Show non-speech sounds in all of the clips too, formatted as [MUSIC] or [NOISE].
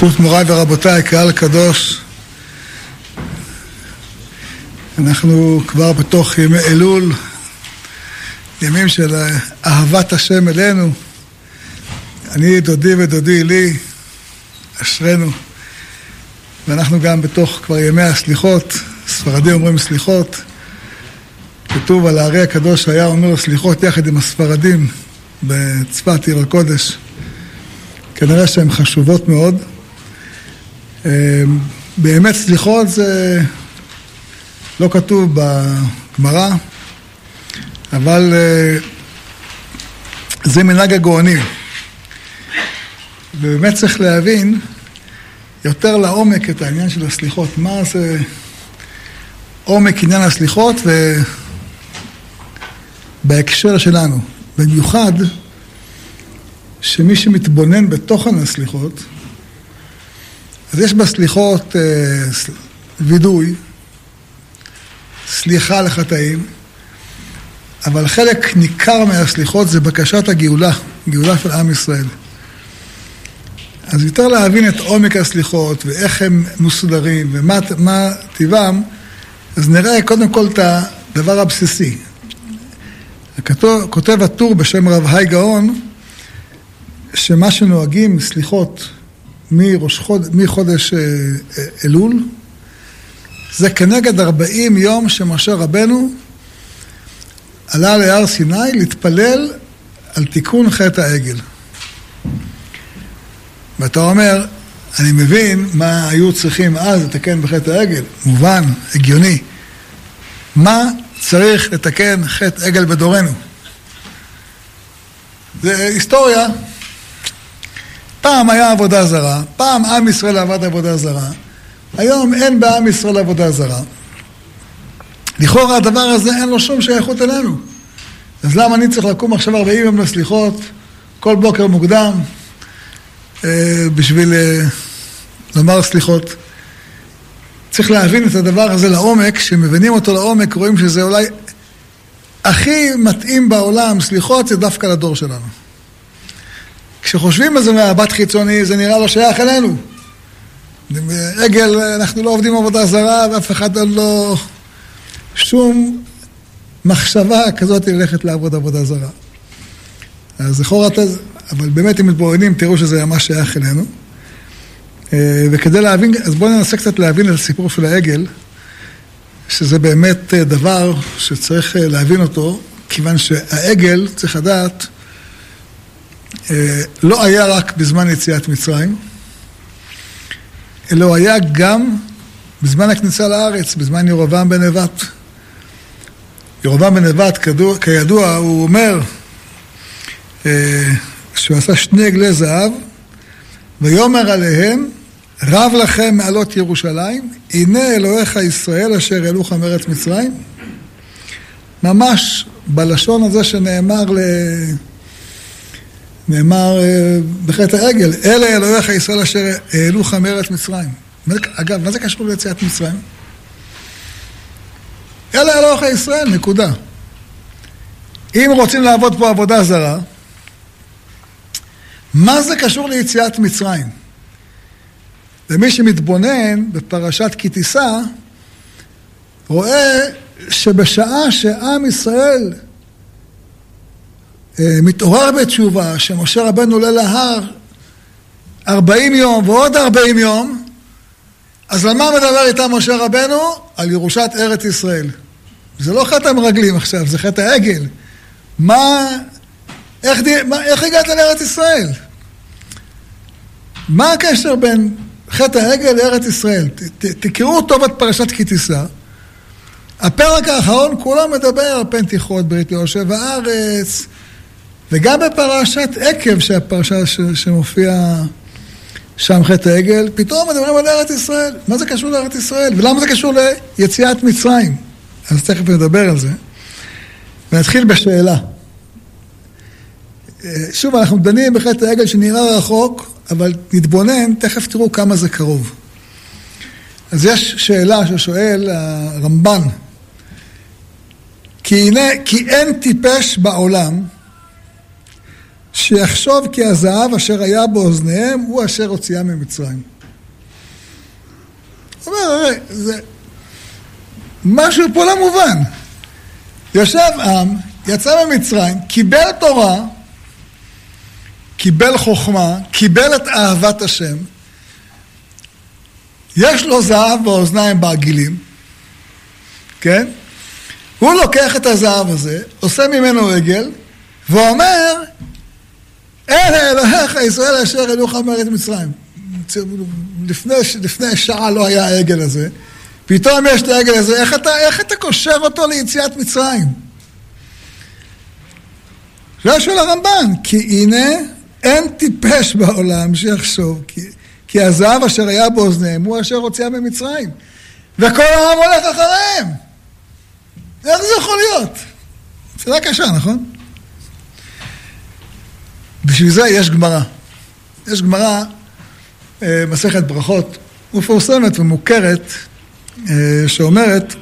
ברשות מוריי ורבותיי, קהל קדוש, אנחנו כבר בתוך ימי אלול, ימים של אהבת השם אלינו. אני דודי ודודי לי, אשרינו. ואנחנו גם בתוך כבר ימי הסליחות, ספרדים אומרים סליחות. כתוב על הארי הקדוש היה אומר סליחות יחד עם הספרדים בצפת עיר הקודש. כנראה שהן חשובות מאוד. באמת סליחות זה לא כתוב בגמרא, אבל זה מנהג הגאונים. ובאמת צריך להבין יותר לעומק את העניין של הסליחות. מה זה עומק עניין הסליחות ובהקשר שלנו. במיוחד שמי שמתבונן בתוכן הסליחות, אז יש בסליחות אה, וידוי, סליחה לחטאים, אבל חלק ניכר מהסליחות זה בקשת הגאולה, גאולה של עם ישראל. אז יותר להבין את עומק הסליחות ואיך הם מסודרים ומה טיבם, אז נראה קודם כל את הדבר הבסיסי. כותב הטור בשם רב היי גאון, שמה שנוהגים סליחות מראש חוד, מחודש אלול, זה כנגד 40 יום שמשה רבנו עלה להר סיני להתפלל על תיקון חטא העגל. ואתה אומר, אני מבין מה היו צריכים אז לתקן בחטא העגל, מובן, הגיוני. מה צריך לתקן חטא עגל בדורנו? זה היסטוריה. פעם היה עבודה זרה, פעם עם ישראל עבד עבודה זרה, היום אין בעם ישראל עבודה זרה. לכאורה הדבר הזה אין לו שום שייכות אלינו. אז למה אני צריך לקום עכשיו 40 יום לסליחות, כל בוקר מוקדם, בשביל לומר סליחות? צריך להבין את הדבר הזה לעומק, כשמבינים אותו לעומק, רואים שזה אולי הכי מתאים בעולם, סליחות, זה דווקא לדור שלנו. כשחושבים על זה מהבט חיצוני, זה נראה לא שייך אלינו. עגל, אנחנו לא עובדים עבודה זרה, ואף אחד עוד לא... שום מחשבה כזאת ללכת לעבוד עבודה זרה. אז לכאורה, אבל באמת אם מתבוננים, תראו שזה ממש שייך אלינו. וכדי להבין, אז בואו ננסה קצת להבין את הסיפור של העגל, שזה באמת דבר שצריך להבין אותו, כיוון שהעגל, צריך לדעת, לא היה רק בזמן יציאת מצרים, אלא הוא היה גם בזמן הכניסה לארץ, בזמן ירובעם בן נבט. ירובעם בן נבט, כידוע, הוא אומר שהוא עשה שני עגלי זהב, ויאמר עליהם, רב לכם מעלות ירושלים, הנה אלוהיך ישראל אשר העלוך מארץ מצרים. ממש בלשון הזה שנאמר ל... נאמר בחטא העגל, אלה אלוהיך ישראל אשר העלוך מארץ מצרים. אגב, מה זה קשור ליציאת מצרים? אלה אלוהיך ישראל, נקודה. אם רוצים לעבוד פה עבודה זרה, מה זה קשור ליציאת מצרים? ומי שמתבונן בפרשת כי תישא, רואה שבשעה שעם ישראל מתעורר בתשובה, שמשה רבנו עולה להר 40 יום ועוד 40 יום, אז על מה מדבר איתם משה רבנו? על ירושת ארץ ישראל. זה לא חטא המרגלים עכשיו, זה חטא העגל. מה... איך, מה, איך הגעת לארץ ישראל? מה הקשר בין חטא העגל לארץ ישראל? ת, ת, תקראו טוב את פרשת כי תישא. הפרק האחרון כולו מדבר על פנתיחות, ברית יושב הארץ, וגם בפרשת עקב, שהפרשה ש, שמופיע שם חטא העגל, פתאום מדברים על ארץ ישראל. מה זה קשור לארץ ישראל? ולמה זה קשור ליציאת מצרים? אז תכף נדבר על זה. ונתחיל בשאלה. שוב, אנחנו דנים בחטא העגל שנראה רחוק, אבל נתבונן, תכף תראו כמה זה קרוב. אז יש שאלה ששואל הרמב"ן, כי הנה, כי אין טיפש בעולם שיחשוב כי הזהב אשר היה באוזניהם הוא אשר הוציאם ממצרים. הוא אומר, הרי, זה משהו פה לא מובן. יושב עם, יצא ממצרים, קיבל תורה, קיבל חוכמה, קיבל את אהבת השם, יש לו זהב באוזניים בעגילים, כן? הוא לוקח את הזהב הזה, עושה ממנו עגל, ואומר, אלוהיך ישראל אשר אלוהיך מארץ מצרים. לפני, לפני שעה לא היה העגל הזה, פתאום יש את העגל הזה, איך אתה, איך אתה קושר אותו ליציאת מצרים? זה שואל הרמב"ן, כי הנה אין טיפש בעולם שיחשוב, כי, כי הזהב אשר היה באוזניהם הוא אשר הוציאה ממצרים. וכל העם הולך אחריהם. איך זה יכול להיות? שאלה קשה, נכון? בשביל זה יש גמרא. יש גמרא, אה, מסכת ברכות, מפורסמת ומוכרת, אה, שאומרת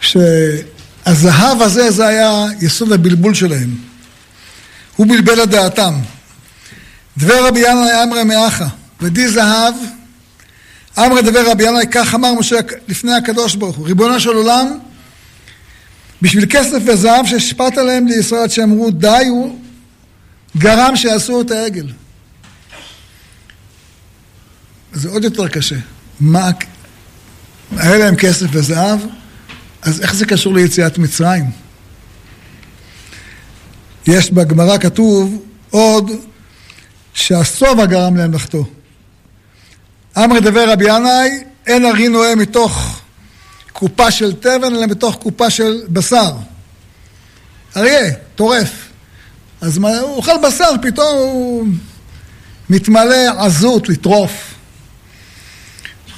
שהזהב הזה, זה היה יסוד הבלבול שלהם. הוא בלבל את דעתם. דבר רבי ינאי אמרי מאחה, ודי זהב, אמרי דבר רבי ינאי, כך אמר משה לפני הקדוש ברוך הוא, ריבונו של עולם, בשביל כסף וזהב שהשפעת עליהם לישראל עד שאמרו די הוא גרם שיעשו את העגל. זה עוד יותר קשה. מה, היה להם כסף וזהב, אז איך זה קשור ליציאת מצרים? יש בגמרא כתוב עוד שהשובע גרם להם לחטוא. אמרי דבר רבי ינאי, אין ארי נועה מתוך קופה של תבן, אלא מתוך קופה של בשר. אריה, טורף. אז מה, הוא אוכל בשר, פתאום הוא מתמלא עזות לטרוף.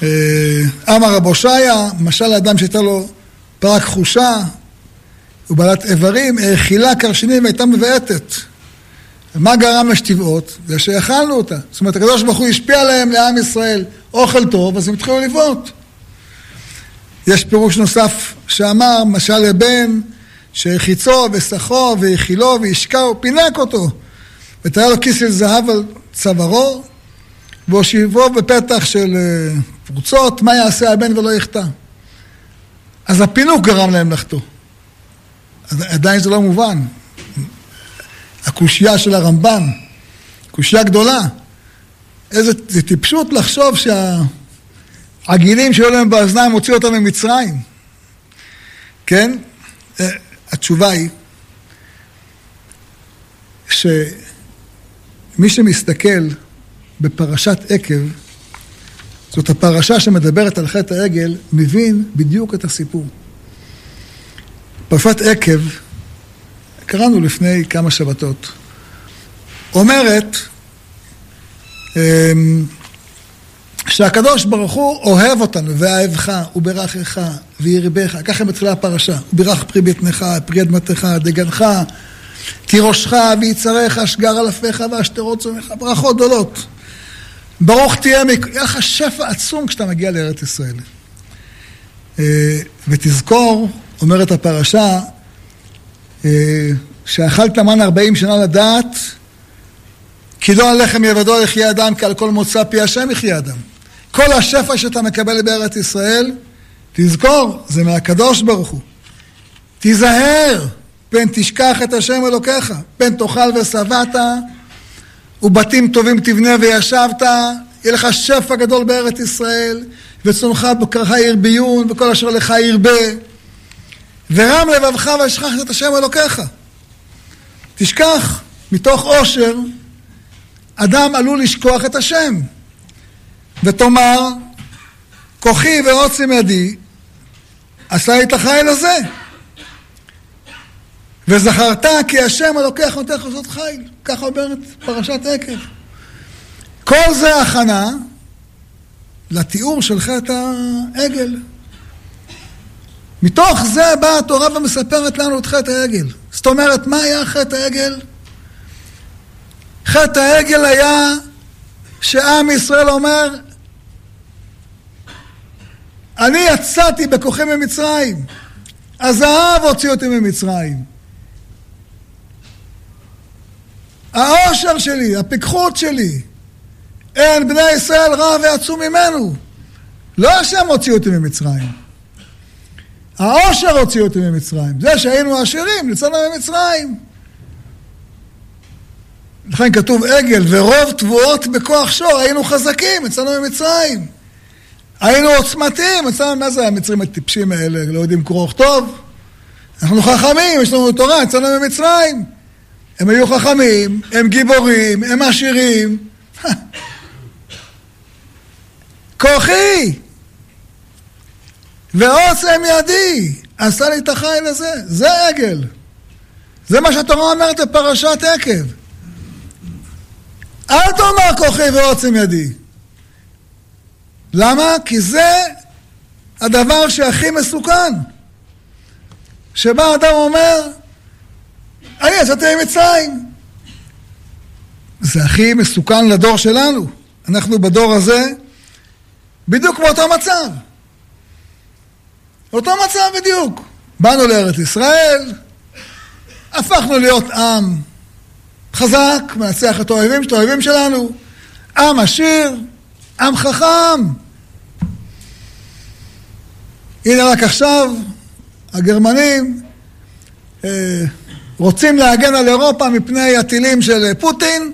אה, אמר רבו שיה, משל האדם שהייתה לו פרה כחושה ובעלת איברים, האכילה קרשינים והייתה מבעטת. מה גרם לשתבעות? זה שאכלנו אותה. זאת אומרת, הקדוש ברוך הוא השפיע עליהם, לעם ישראל, אוכל טוב, אז הם התחילו לבעוט. יש פירוש נוסף שאמר, משל לבן שהחיצו וסחו והאכילו והשקעו, פינק אותו. ותראה לו כיס של זהב על צווארו, והושיבו בפתח של אה, פרוצות, מה יעשה הבן ולא יחטא. אז הפינוק גרם להם לחטוא. עדיין זה לא מובן. הקושייה של הרמב"ן, קושייה גדולה. איזה, זה טיפשות לחשוב שהעגילים שהיו להם באוזניים הוציאו אותם ממצרים. כן? אה, התשובה היא שמי שמסתכל בפרשת עקב, זאת הפרשה שמדברת על חטא העגל, מבין בדיוק את הסיפור. פרשת עקב, קראנו לפני כמה שבתות, אומרת אמ, שהקדוש ברוך הוא אוהב אותנו, ואהבך, וברכך, וירבך, ככה מתחילה הפרשה, וברך פרי בטנך, פרי אדמתך, דגנך, כי ראשך ויצריך, שגר על אפיך ואשתרות צומך, ברכות גדולות. ברוך תהיה, יהיה לך שפע עצום כשאתה מגיע לארץ ישראל. אה, ותזכור, אומרת הפרשה, אה, שאכלת מן ארבעים שנה לדעת, כי לא על לחם יבדו יחיה אדם, כי על כל מוצא פי השם יחיה אדם. כל השפע שאתה מקבל בארץ ישראל, תזכור, זה מהקדוש ברוך הוא. תיזהר, פן תשכח את השם אלוקיך, פן תאכל ושבעת, ובתים טובים תבנה וישבת, יהיה לך שפע גדול בארץ ישראל, וצונך בקרך ירביון, וכל אשר לך ירבה. ורם לבבך ואשכח את השם אלוקיך. תשכח, מתוך עושר, אדם עלול לשכוח את השם. ותאמר, כוחי ועוצם ידי, עשה את החיל הזה. וזכרת כי השם הלוקח נותן לעשות חיל. ככה אומרת פרשת עקב. כל זה הכנה לתיאור של חטא העגל. מתוך זה באה התורה ומספרת לנו את חטא העגל. זאת אומרת, מה היה חטא העגל? חטא העגל היה שעם ישראל אומר, אני יצאתי בכוחי ממצרים, הזהב הוציא אותי ממצרים. העושר שלי, הפיקחות שלי. אין בני ישראל רע ויצאו ממנו. לא השם הוציא אותי ממצרים. העושר הוציא אותי ממצרים. זה שהיינו עשירים, ניצלנו ממצרים. לכן כתוב עגל ורוב תבואות בכוח שור, היינו חזקים, יצאנו ממצרים. היינו עוצמתיים, מה זה המצרים הטיפשים האלה, לא יודעים קרוא וכתוב? אנחנו חכמים, יש לנו תורה, יצאנו ממצרים. הם היו חכמים, הם גיבורים, הם עשירים. כוחי ועוצם ידי עשה לי את החיל הזה. זה עגל. זה מה שהתורה אומרת בפרשת עקב. אל תאמר כוחי ועוצם ידי. למה? כי זה הדבר שהכי מסוכן. שבא אדם אומר, אני יצאתי ממצרים. זה הכי מסוכן לדור שלנו. אנחנו בדור הזה בדיוק באותו מצב. אותו מצב בדיוק. באנו לארץ ישראל, הפכנו להיות עם חזק, מנצח את האויבים, את האויבים שלנו, עם עשיר, עם חכם. הנה רק עכשיו הגרמנים אה, רוצים להגן על אירופה מפני הטילים של פוטין.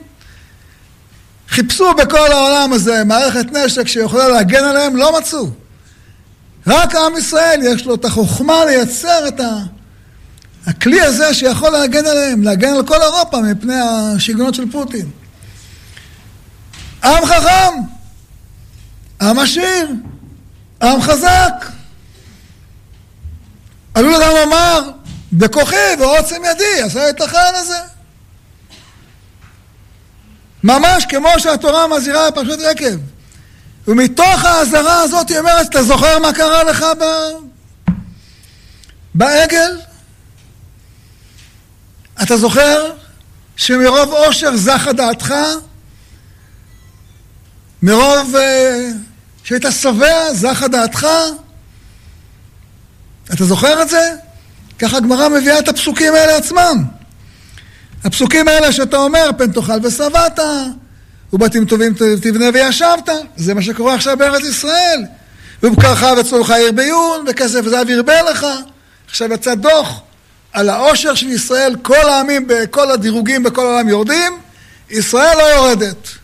חיפשו בכל העולם הזה מערכת נשק שיכולה להגן עליהם, לא מצאו. רק עם ישראל יש לו את החוכמה לייצר את הכלי הזה שיכול להגן עליהם, להגן על כל אירופה מפני השיגעונות של פוטין. עם חכם, עם עשיר, עם חזק. עלול אדם לומר, בכוחי ועוצם ידי, עשה את החייל הזה. ממש כמו שהתורה מזהירה בפרשת עקב. ומתוך האזהרה הזאת היא אומרת, אתה זוכר מה קרה לך ב... בעגל? אתה זוכר שמרוב עושר זכה דעתך? מרוב uh, שהיית שבע זכה דעתך? אתה זוכר את זה? ככה הגמרא מביאה את הפסוקים האלה עצמם. הפסוקים האלה שאתה אומר, פן תאכל ושבעת, ובתים טובים תבנה וישבת, זה מה שקורה עכשיו בארץ ישראל. ובקרך וצולך עיר ביון, וכסף וזהב ירבה לך. עכשיו יצא דוח על העושר של ישראל, כל העמים, כל הדירוגים בכל העולם יורדים, ישראל לא יורדת.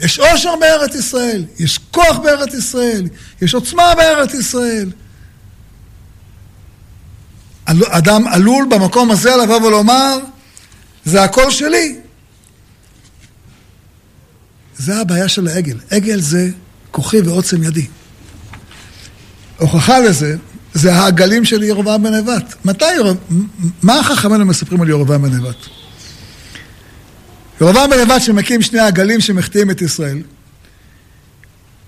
יש עושר בארץ ישראל, יש כוח בארץ ישראל, יש עוצמה בארץ ישראל. אדם עלול במקום הזה לבוא ולומר, זה הכל שלי. זה הבעיה של העגל. עגל זה כוחי ועוצם ידי. הוכחה לזה, זה העגלים של ירבעם בן נבט. מתי מה חכמינו מספרים על ירבעם בן נבט? בן נבט שמקים שני העגלים שמחטיאים את ישראל.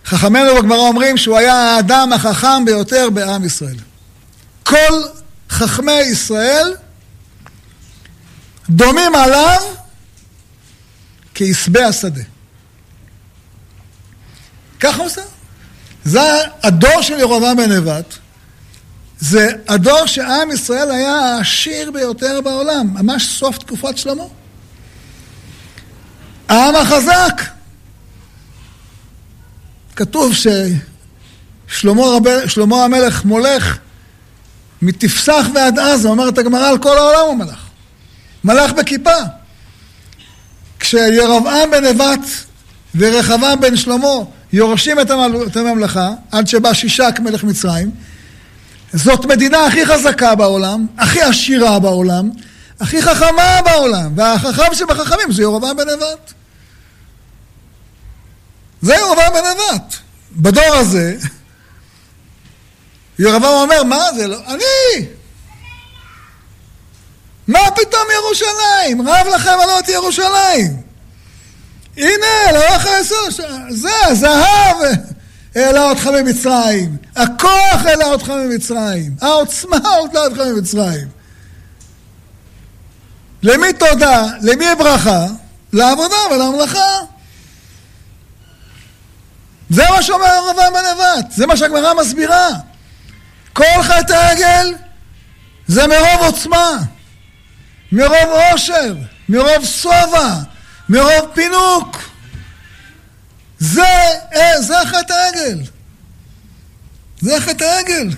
חכמינו בגמרא אומרים שהוא היה האדם החכם ביותר בעם ישראל. כל חכמי ישראל דומים עליו כעשבי השדה. ככה הוא עושה. זה הדור של ירובעם בן נבט. זה הדור שעם ישראל היה העשיר ביותר בעולם, ממש סוף תקופת שלמה. העם החזק. כתוב ששלמה המלך מולך מתפסח ועד עזה, אומרת הגמרא על כל העולם הוא מלך. מלך בכיפה. כשירבעם בן נבט ורחבעם בן שלמה יורשים את הממלכה, עד שבא שישק מלך מצרים, זאת מדינה הכי חזקה בעולם, הכי עשירה בעולם, הכי חכמה בעולם, והחכם שבחכמים זה ירבעם בן נבט. זה ירבעם בן נבט. בדור הזה, ירבעם אומר, מה זה לא? אני! מה פתאום ירושלים? רב לכם עלות ירושלים. הנה, לאורך היסוד, זה הזהב העלה אותך ממצרים. הכוח העלה אותך ממצרים. העוצמה העלה אותך ממצרים. למי תודה? למי ברכה? לעבודה ולמלאכה. זה מה שאומר הרבה בן נבט, זה מה שהגמרא מסבירה. כל חטא העגל זה מרוב עוצמה, מרוב עושר. מרוב שובע, מרוב פינוק. זה, אה, זה חטא העגל. זה חטא העגל.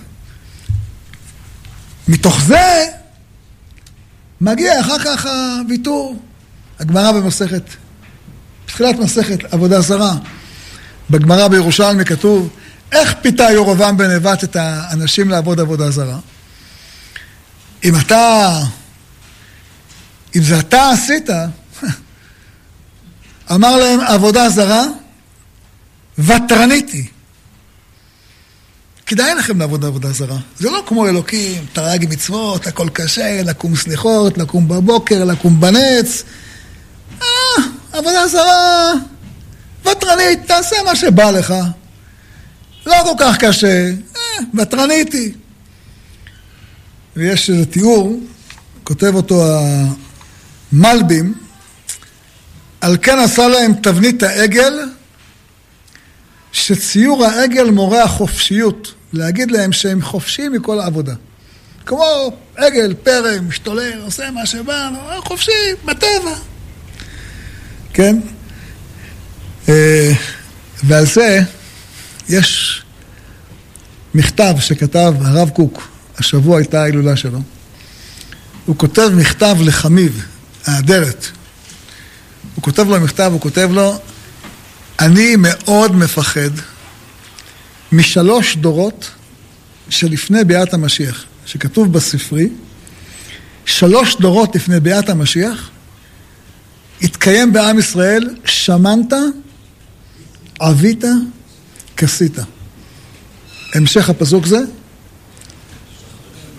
מתוך זה מגיע אחר כך הוויתור. הגמרא במסכת, בתחילת מסכת עבודה זרה, בגמרא בירושלמי כתוב, איך פיתה ירובעם בן נבט את האנשים לעבוד עבודה זרה? אם אתה, אם זה אתה עשית, [LAUGHS] אמר להם עבודה זרה, ותרנית היא. כדאי לכם לעבוד עבודה זרה. זה לא כמו אלוקים, תרג מצוות, הכל קשה, לקום סליחות, לקום בבוקר, לקום בנץ. אה, עבודה זרה, ותרנית, תעשה מה שבא לך. לא כל כך קשה, אה, ותרנית היא. ויש איזה תיאור, כותב אותו המלבים, על כן עשה להם תבנית העגל, שציור העגל מורה החופשיות, להגיד להם שהם חופשיים מכל העבודה. כמו עגל, פרא, משתולל, עושה מה שבא, חופשי, בטבע. כן? אה, ועל זה יש מכתב שכתב הרב קוק, השבוע הייתה ההילולה שלו. הוא כותב מכתב לחמיב, האדרת. הוא כותב לו מכתב, הוא כותב לו, אני מאוד מפחד משלוש דורות שלפני ביאת המשיח, שכתוב בספרי, שלוש דורות לפני ביאת המשיח, התקיים בעם ישראל, שמנת, עבית, כסית. המשך הפסוק זה,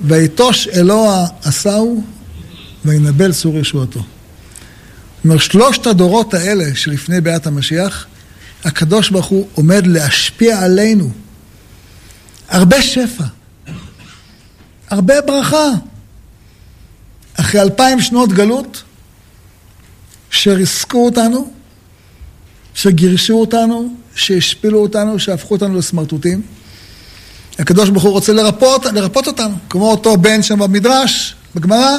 ויטוש אלוה עשהו, וינבל צור ישועתו. אומרת, שלושת הדורות האלה שלפני ביאת המשיח, הקדוש ברוך הוא עומד להשפיע עלינו הרבה שפע, הרבה ברכה. אחרי אלפיים שנות גלות, שריסקו אותנו, שגירשו אותנו, שהשפילו אותנו, שהפכו אותנו לסמרטוטים. הקדוש ברוך הוא רוצה לרפות, לרפות אותנו, כמו אותו בן שם במדרש, בגמרא,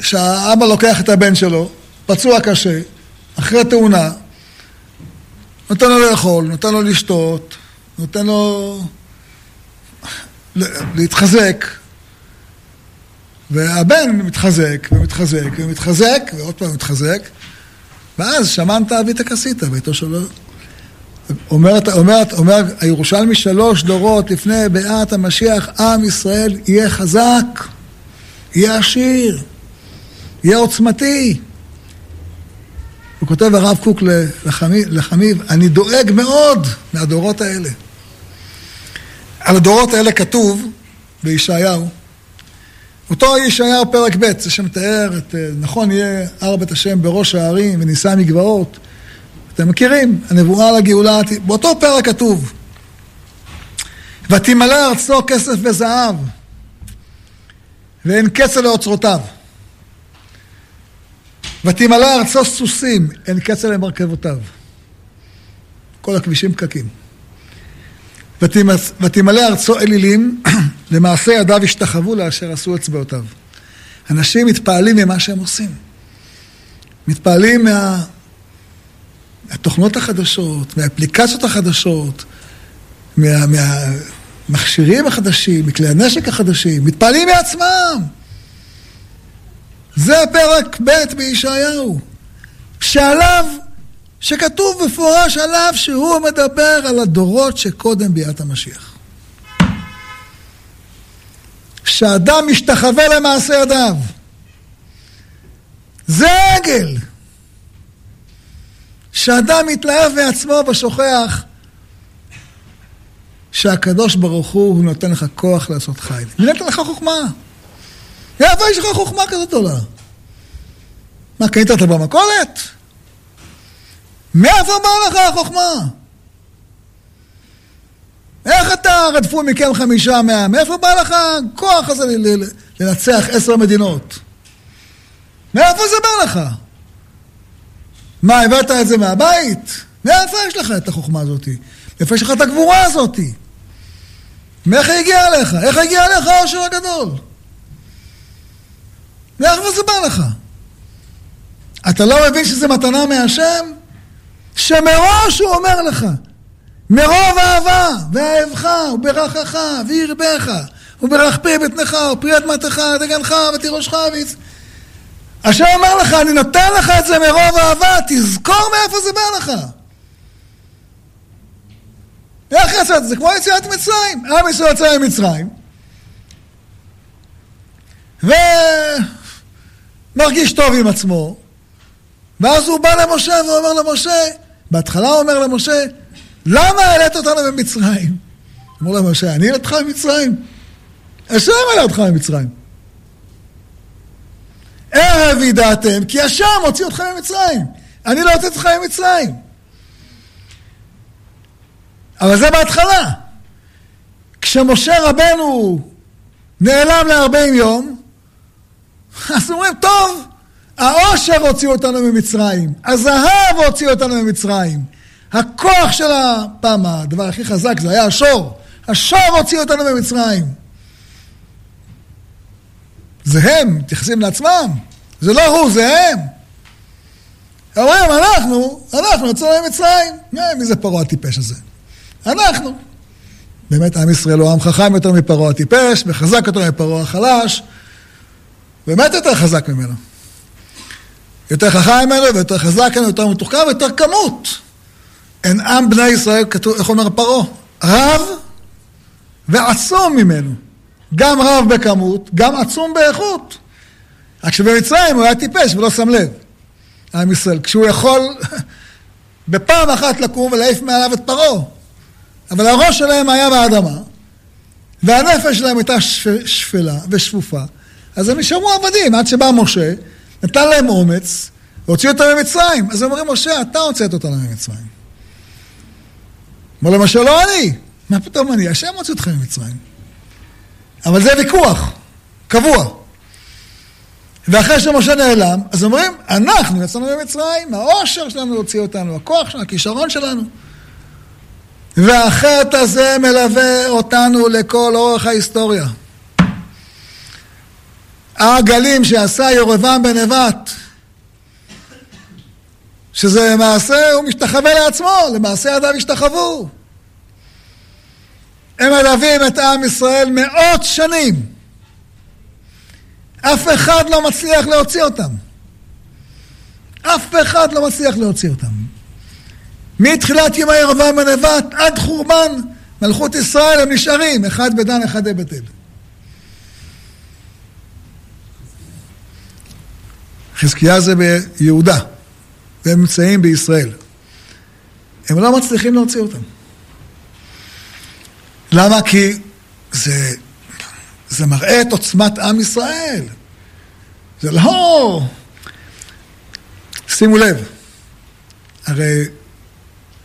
שהאבא לוקח את הבן שלו, פצוע קשה, אחרי תאונה, נותן לו לאכול, נותן לו לשתות, נותן לו להתחזק, והבן מתחזק ומתחזק ומתחזק, ועוד פעם מתחזק, ואז שמנת אבית כסית, ביתו שלו. אומרת, אומרת, אומר הירושלמי שלוש דורות לפני ביאת המשיח, עם ישראל יהיה חזק, יהיה עשיר, יהיה עוצמתי. הוא כותב הרב קוק לחמיב, לחמיב, אני דואג מאוד מהדורות האלה. על הדורות האלה כתוב בישעיהו, אותו ישעיהו פרק ב', זה שמתאר את, נכון יהיה הר בית השם בראש הערים ונישא מגבעות. אתם מכירים, הנבואה על הגאולה, באותו פרק כתוב, ותמלא ארצו כסף וזהב, ואין קצה לאוצרותיו. ותמלא ארצו סוסים, אין קצה למרכבותיו. כל הכבישים פקקים. ותמלא ארצו אלילים, [CLEARS THROAT] למעשה ידיו השתחוו לאשר עשו אצבעותיו. אנשים מתפעלים ממה שהם עושים. מתפעלים מה... מהתוכנות החדשות, מהאפליקציות החדשות, מה, מהמכשירים החדשים, מכלי הנשק החדשים, מתפעלים מעצמם. זה פרק ב' בישעיהו, שעליו, שכתוב בפורש עליו שהוא מדבר על הדורות שקודם ביאת המשיח. שאדם משתחווה למעשה ידיו. זה עגל. שאדם מתלהב מעצמו ושוכח שהקדוש ברוך הוא, הוא נותן לך כוח לעשות חיל. נתן לך חוכמה? איפה יש לך חוכמה כזאת גדולה? מה, קנית אותה במכולת? מאיפה באה לך החוכמה? איך אתה רדפו מכם חמישה מאה? מאיפה בא לך הכוח הזה לנצח עשר מדינות? מאיפה זה בא לך? מה, הבאת את זה מהבית? מאיפה יש לך את החוכמה הזאת? מאיפה יש לך את הגבורה הזאת? מאיך היא הגיעה אליך? איך הגיע אליך העושר הגדול? מאיפה זה בא לך? אתה לא מבין שזה מתנה מהשם? שמראש הוא אומר לך, מרוב אהבה, ואהבך, וברכך, וירבך, וברך פרי בטנך, ופרי אדמתך, דגנך, ותירושך, ויצ... השם אומר לך, אני נותן לך את זה מרוב אהבה, תזכור מאיפה זה בא לך. איך יצאת? זה כמו יציאת מצרים. עם ישראל יצא ממצרים, ומרגיש טוב עם עצמו, ואז הוא בא למשה ואומר למשה, בהתחלה הוא אומר למשה, למה העלית אותנו ממצרים? אמר למשה, אני העליתך ממצרים? השם העלה אותך ממצרים. ערב ידעתם, כי השם הוציא אתכם ממצרים. אני לא הוצאתי אותך ממצרים. אבל זה בהתחלה. כשמשה רבנו נעלם לארבעים יום, [LAUGHS] אז אומרים, טוב, העושר הוציא אותנו ממצרים, הזהב הוציא אותנו ממצרים, הכוח של הפעם, הדבר הכי חזק זה היה השור, השור הוציא אותנו ממצרים. זה הם, מתייחסים לעצמם, זה לא הוא, זה הם. אומרים, אנחנו, אנחנו יצאנו ממצרים. מי זה פרעה הטיפש הזה? אנחנו. באמת, עם ישראל הוא עם חכם יותר מפרעה הטיפש, וחזק יותר מפרעה החלש, באמת יותר חזק ממנו. יותר חכם ממנו, ויותר חזק ממנו, יותר מתוחכם, ויותר כמות. אין עם בני ישראל, כתוב, איך אומר פרעה? רב ועצום ממנו. גם רב בכמות, גם עצום באיכות. רק שבמצרים הוא היה טיפש ולא שם לב, עם ישראל. כשהוא יכול [LAUGHS] בפעם אחת לקום ולהעיף מעליו את פרעה. אבל הראש שלהם היה באדמה, והנפש שלהם הייתה שפלה ושפופה, אז הם נשארו עבדים עד שבא משה, נתן להם אומץ, והוציא אותם ממצרים. אז הם אומרים, משה, אתה הוצאת אותנו ממצרים. אמר למשה, לא אני. מה פתאום אני? השם הוציא אתכם ממצרים. אבל זה ויכוח, קבוע. ואחרי שמשה נעלם, אז אומרים, אנחנו יצאנו ממצרים, העושר שלנו הוציא אותנו, הכוח שלנו, הכישרון שלנו. והחטא הזה מלווה אותנו לכל אורך ההיסטוריה. הגלים שעשה ירבעם בן נבט, שזה למעשה, הוא משתחווה לעצמו, למעשה ידיו השתחוו. הם מלווים את עם ישראל מאות שנים. אף אחד לא מצליח להוציא אותם. אף אחד לא מצליח להוציא אותם. מתחילת ימי ירבעם הנבט עד חורבן מלכות ישראל הם נשארים, אחד בדן, אחד בבית אל. חזקיה זה ביהודה, והם נמצאים בישראל. הם לא מצליחים להוציא אותם. למה? כי זה, זה מראה את עוצמת עם ישראל. זה לא... שימו לב, הרי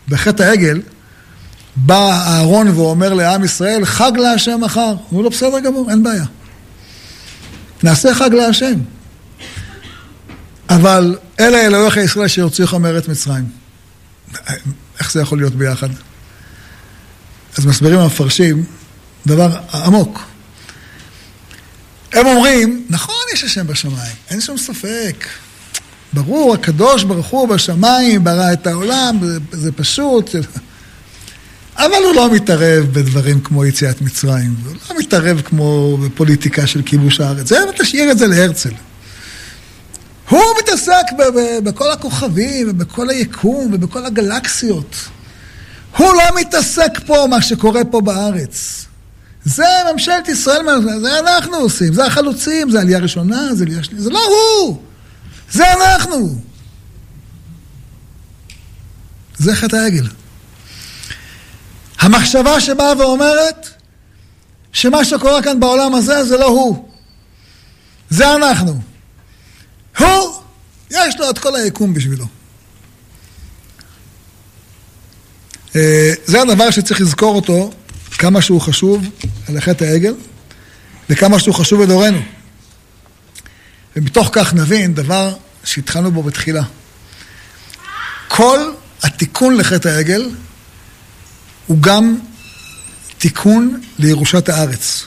בחטא העגל בא אהרון ואומר לעם ישראל, חג להשם מחר. אמרו לו, בסדר גמור, אין בעיה. נעשה חג להשם. אבל אלה אלוהיך ישראל שיוציאוך מארץ מצרים. איך זה יכול להיות ביחד? אז מסבירים המפרשים דבר עמוק. הם אומרים, נכון יש השם בשמיים, אין שום ספק. ברור, הקדוש ברוך הוא בשמיים ברא את העולם, זה, זה פשוט. אבל הוא לא מתערב בדברים כמו יציאת מצרים, הוא לא מתערב כמו בפוליטיקה של כיבוש הארץ. זה, תשאיר את זה להרצל. מתעסק בכל הכוכבים ובכל היקום ובכל הגלקסיות. הוא לא מתעסק פה מה שקורה פה בארץ. זה ממשלת ישראל, זה אנחנו עושים, זה החלוצים, זה עלייה ראשונה, זה עלייה שנייה, זה לא הוא, זה אנחנו. זה חטא העגל. המחשבה שבאה ואומרת שמה שקורה כאן בעולם הזה זה לא הוא, זה אנחנו. הוא, יש לו את כל היקום בשבילו. אה, זה הדבר שצריך לזכור אותו, כמה שהוא חשוב על חטא העגל, וכמה שהוא חשוב בדורנו. ומתוך כך נבין דבר שהתחלנו בו בתחילה. כל התיקון לחטא העגל הוא גם תיקון לירושת הארץ.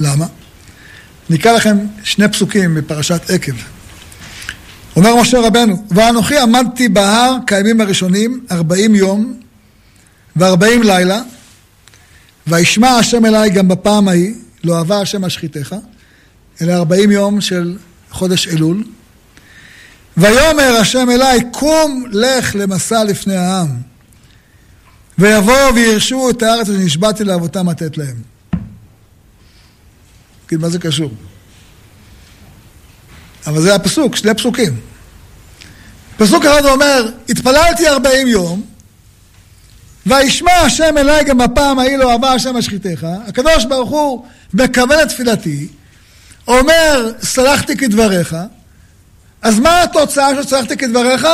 למה? נקרא לכם שני פסוקים מפרשת עקב. אומר משה רבנו, ואנוכי עמדתי בהר כימים הראשונים, ארבעים יום וארבעים לילה, וישמע השם אליי גם בפעם ההיא, לא אהבה השם אשחיתך, אלה ארבעים יום של חודש אלול. ויאמר השם אליי, קום לך למסע לפני העם, ויבואו וירשו את הארץ שנשבעתי לאבותם לתת להם. תגיד, מה זה קשור? אבל זה הפסוק, שני פסוקים. פסוק אחד אומר, התפללתי ארבעים יום, וישמע השם אליי גם בפעם ההיא לא אהבה השם אשחיתך, הקדוש ברוך הוא מקבל את תפילתי, אומר, סלחתי כדבריך, אז מה התוצאה של סלחתי כדבריך?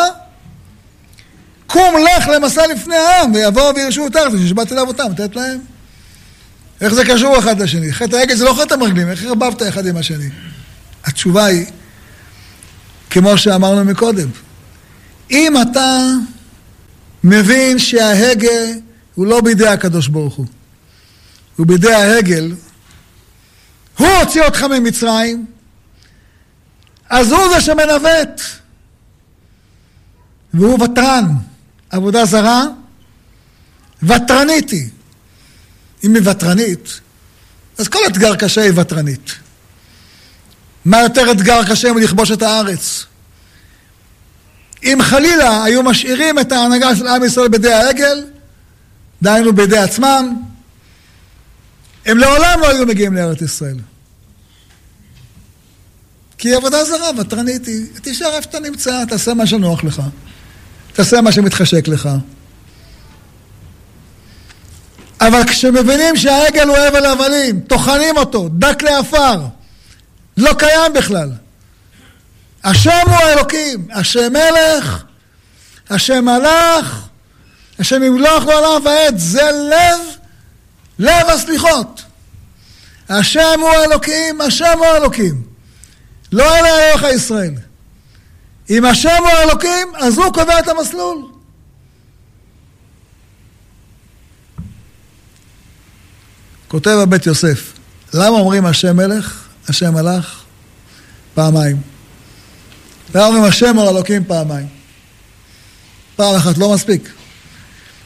קום לך למסע לפני העם, ויבואו וירשו את הארץ, שנשבעתי לאבותם, לתת להם. איך זה קשור אחד לשני? חטא העגל זה לא חטא המרגלים, איך ערבבת אחד עם השני? התשובה היא, כמו שאמרנו מקודם, אם אתה מבין שההגה הוא לא בידי הקדוש ברוך הוא, הוא בידי ההגל, הוא הוציא אותך ממצרים, אז הוא זה שמנווט, והוא ותרן, עבודה זרה, ותרנית היא. אם היא ותרנית, אז כל אתגר קשה היא ותרנית. מה יותר אתגר קשה מלכבוש את הארץ? אם חלילה היו משאירים את ההנהגה של עם ישראל בידי העגל, דהיינו בידי עצמם, הם לעולם לא היו מגיעים לארץ ישראל. כי עבודה זרה, ותרנית היא, תישאר איפה שאתה נמצא, תעשה מה שנוח לך, תעשה מה שמתחשק לך. אבל כשמבינים שהעגל הוא הבל הבלים, טוחנים אותו, דק לעפר, לא קיים בכלל. השם הוא האלוקים, השם מלך, השם מלאך, השם ימלוך לעולם ועד, זה לב, לב הסליחות. השם הוא האלוקים, השם הוא האלוקים. לא אלה אלוהיך ישראל. אם השם הוא האלוקים, אז הוא קובע את המסלול. כותב הבית יוסף, למה אומרים השם מלך, השם מלאך, פעמיים? למה אומרים השם הוא אלוקים פעמיים? פעם אחת לא מספיק.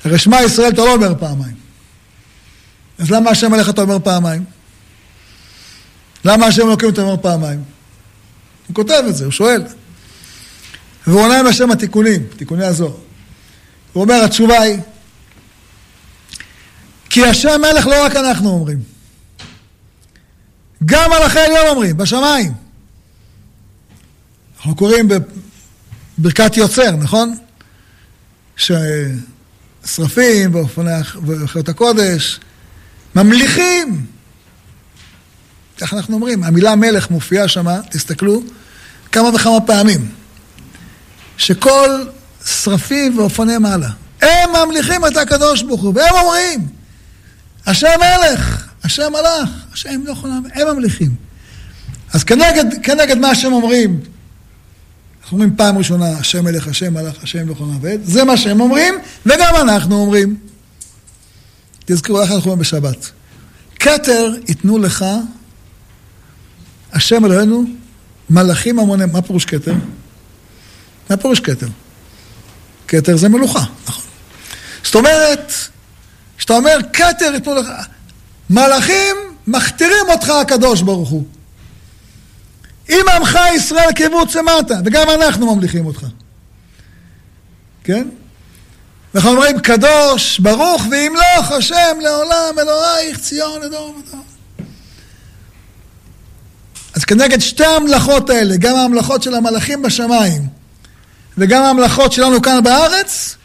הרי שמע ישראל אתה לא אומר פעמיים. אז למה השם מלך אתה אומר פעמיים? למה השם אלוקים אתה אומר פעמיים? הוא כותב את זה, הוא שואל. והוא עונה עם השם התיקונים, תיקוני הזוהר. הוא אומר, התשובה היא, כי השם מלך לא רק אנחנו אומרים. גם מלאכי עליון אומרים, בשמיים. אנחנו קוראים בברכת יוצר, נכון? ששרפים וחיות הקודש ממליכים. כך אנחנו אומרים. המילה מלך מופיעה שם, תסתכלו, כמה וכמה פעמים. שכל שרפים ואופני מעלה, הם ממליכים את הקדוש ברוך הוא, והם אומרים, השם מלך, השם מלאך, השם לא יכול הם ממליכים. אז כנגד, כנגד מה שהם אומרים, אנחנו אומרים פעם ראשונה, השם מלך, השם מלאך, השם לא יכול להאמין, זה מה שהם אומרים, וגם אנחנו אומרים. תזכרו איך אנחנו אומרים בשבת. כתר ייתנו לך, השם אלוהינו, מלאכים המונים. מה פירוש כתר? מה פירוש כתר? כתר זה מלוכה, נכון. זאת אומרת, כשאתה אומר כתר יתנו לך, מלאכים מכתירים אותך הקדוש ברוך הוא. אם עמך ישראל קיבוץ למטה, וגם אנחנו ממליכים אותך. כן? אנחנו אומרים קדוש, ברוך וימלוך השם לעולם אלוהיך ציון לדור ודור. אז כנגד שתי המלאכות האלה, גם המלאכות של המלאכים בשמיים וגם המלאכות שלנו כאן בארץ,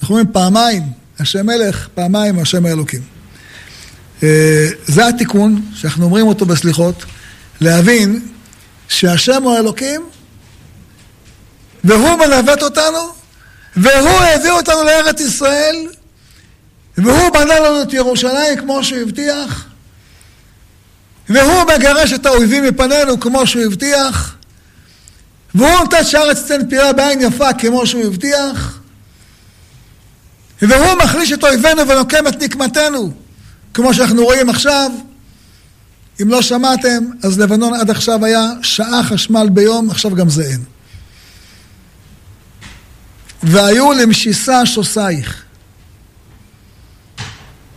אנחנו אומרים פעמיים, השם מלך, פעמיים השם האלוקים. אה, זה התיקון שאנחנו אומרים אותו בסליחות, להבין שהשם הוא האלוקים והוא מנווט אותנו והוא הביא אותנו לארץ ישראל והוא בנה לנו את ירושלים כמו שהוא הבטיח והוא מגרש את האויבים מפנינו כמו שהוא הבטיח והוא נותן שהארץ תיתן פירה בעין יפה כמו שהוא הבטיח והוא מחליש את אויבינו ונוקם את נקמתנו, כמו שאנחנו רואים עכשיו. אם לא שמעתם, אז לבנון עד עכשיו היה שעה חשמל ביום, עכשיו גם זה אין. והיו למשיסה שוסייך.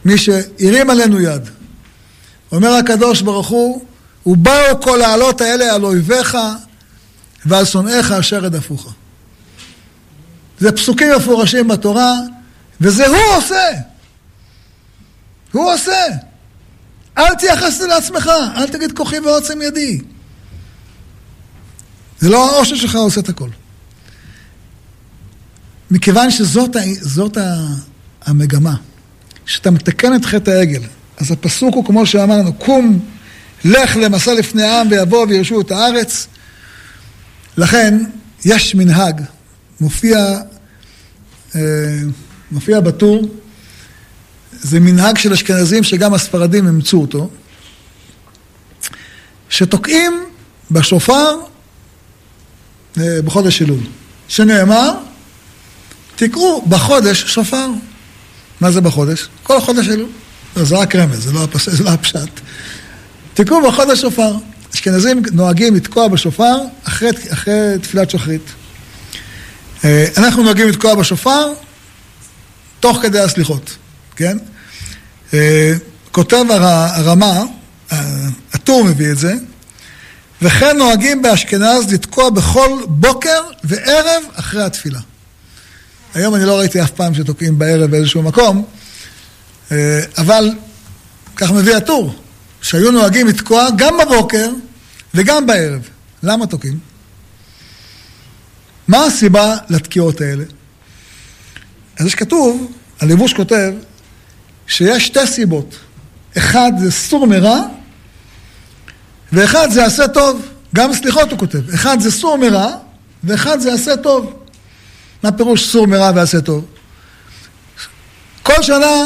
מי שהרים עלינו יד. אומר הקדוש ברוך הוא, ובאו כל העלות האלה על אויביך ועל שונאיך אשר רדפוך. זה פסוקים מפורשים בתורה, וזה הוא עושה. הוא עושה. אל תייחס לעצמך, אל תגיד כוחי ועוצם ידי. זה לא העושר שלך עושה את הכל. מכיוון שזאת זאת המגמה, שאתה מתקן את חטא העגל. אז הפסוק הוא כמו שאמרנו, קום, לך למסע לפני העם ויבואו וירשו את הארץ. לכן יש מנהג, מופיע, אה, מופיע בטור, זה מנהג של אשכנזים שגם הספרדים אימצו אותו, שתוקעים בשופר אה, בחודש אלול, שנאמר, תקראו בחודש שופר. מה זה בחודש? כל חודש אלול. לא, זה רק רמז, זה לא, הפס... זה לא הפשט. תקראו בחודש שופר. אשכנזים נוהגים לתקוע בשופר אחרי, אחרי תפילת שחרית. אה, אנחנו נוהגים לתקוע בשופר תוך כדי הסליחות, כן? אה, כותב הרמה, הטור מביא את זה, וכן נוהגים באשכנז לתקוע בכל בוקר וערב אחרי התפילה. היום אני לא ראיתי אף פעם שתוקעים בערב באיזשהו מקום, אה, אבל כך מביא הטור, שהיו נוהגים לתקוע גם בבוקר וגם בערב. למה תוקעים? מה הסיבה לתקיעות האלה? אז יש כתוב, הלבוש כותב, שיש שתי סיבות. אחד זה סור מרע, ואחד זה עשה טוב. גם סליחות הוא כותב. אחד זה סור מרע, ואחד זה עשה טוב. מה פירוש סור מרע ועשה טוב? כל שנה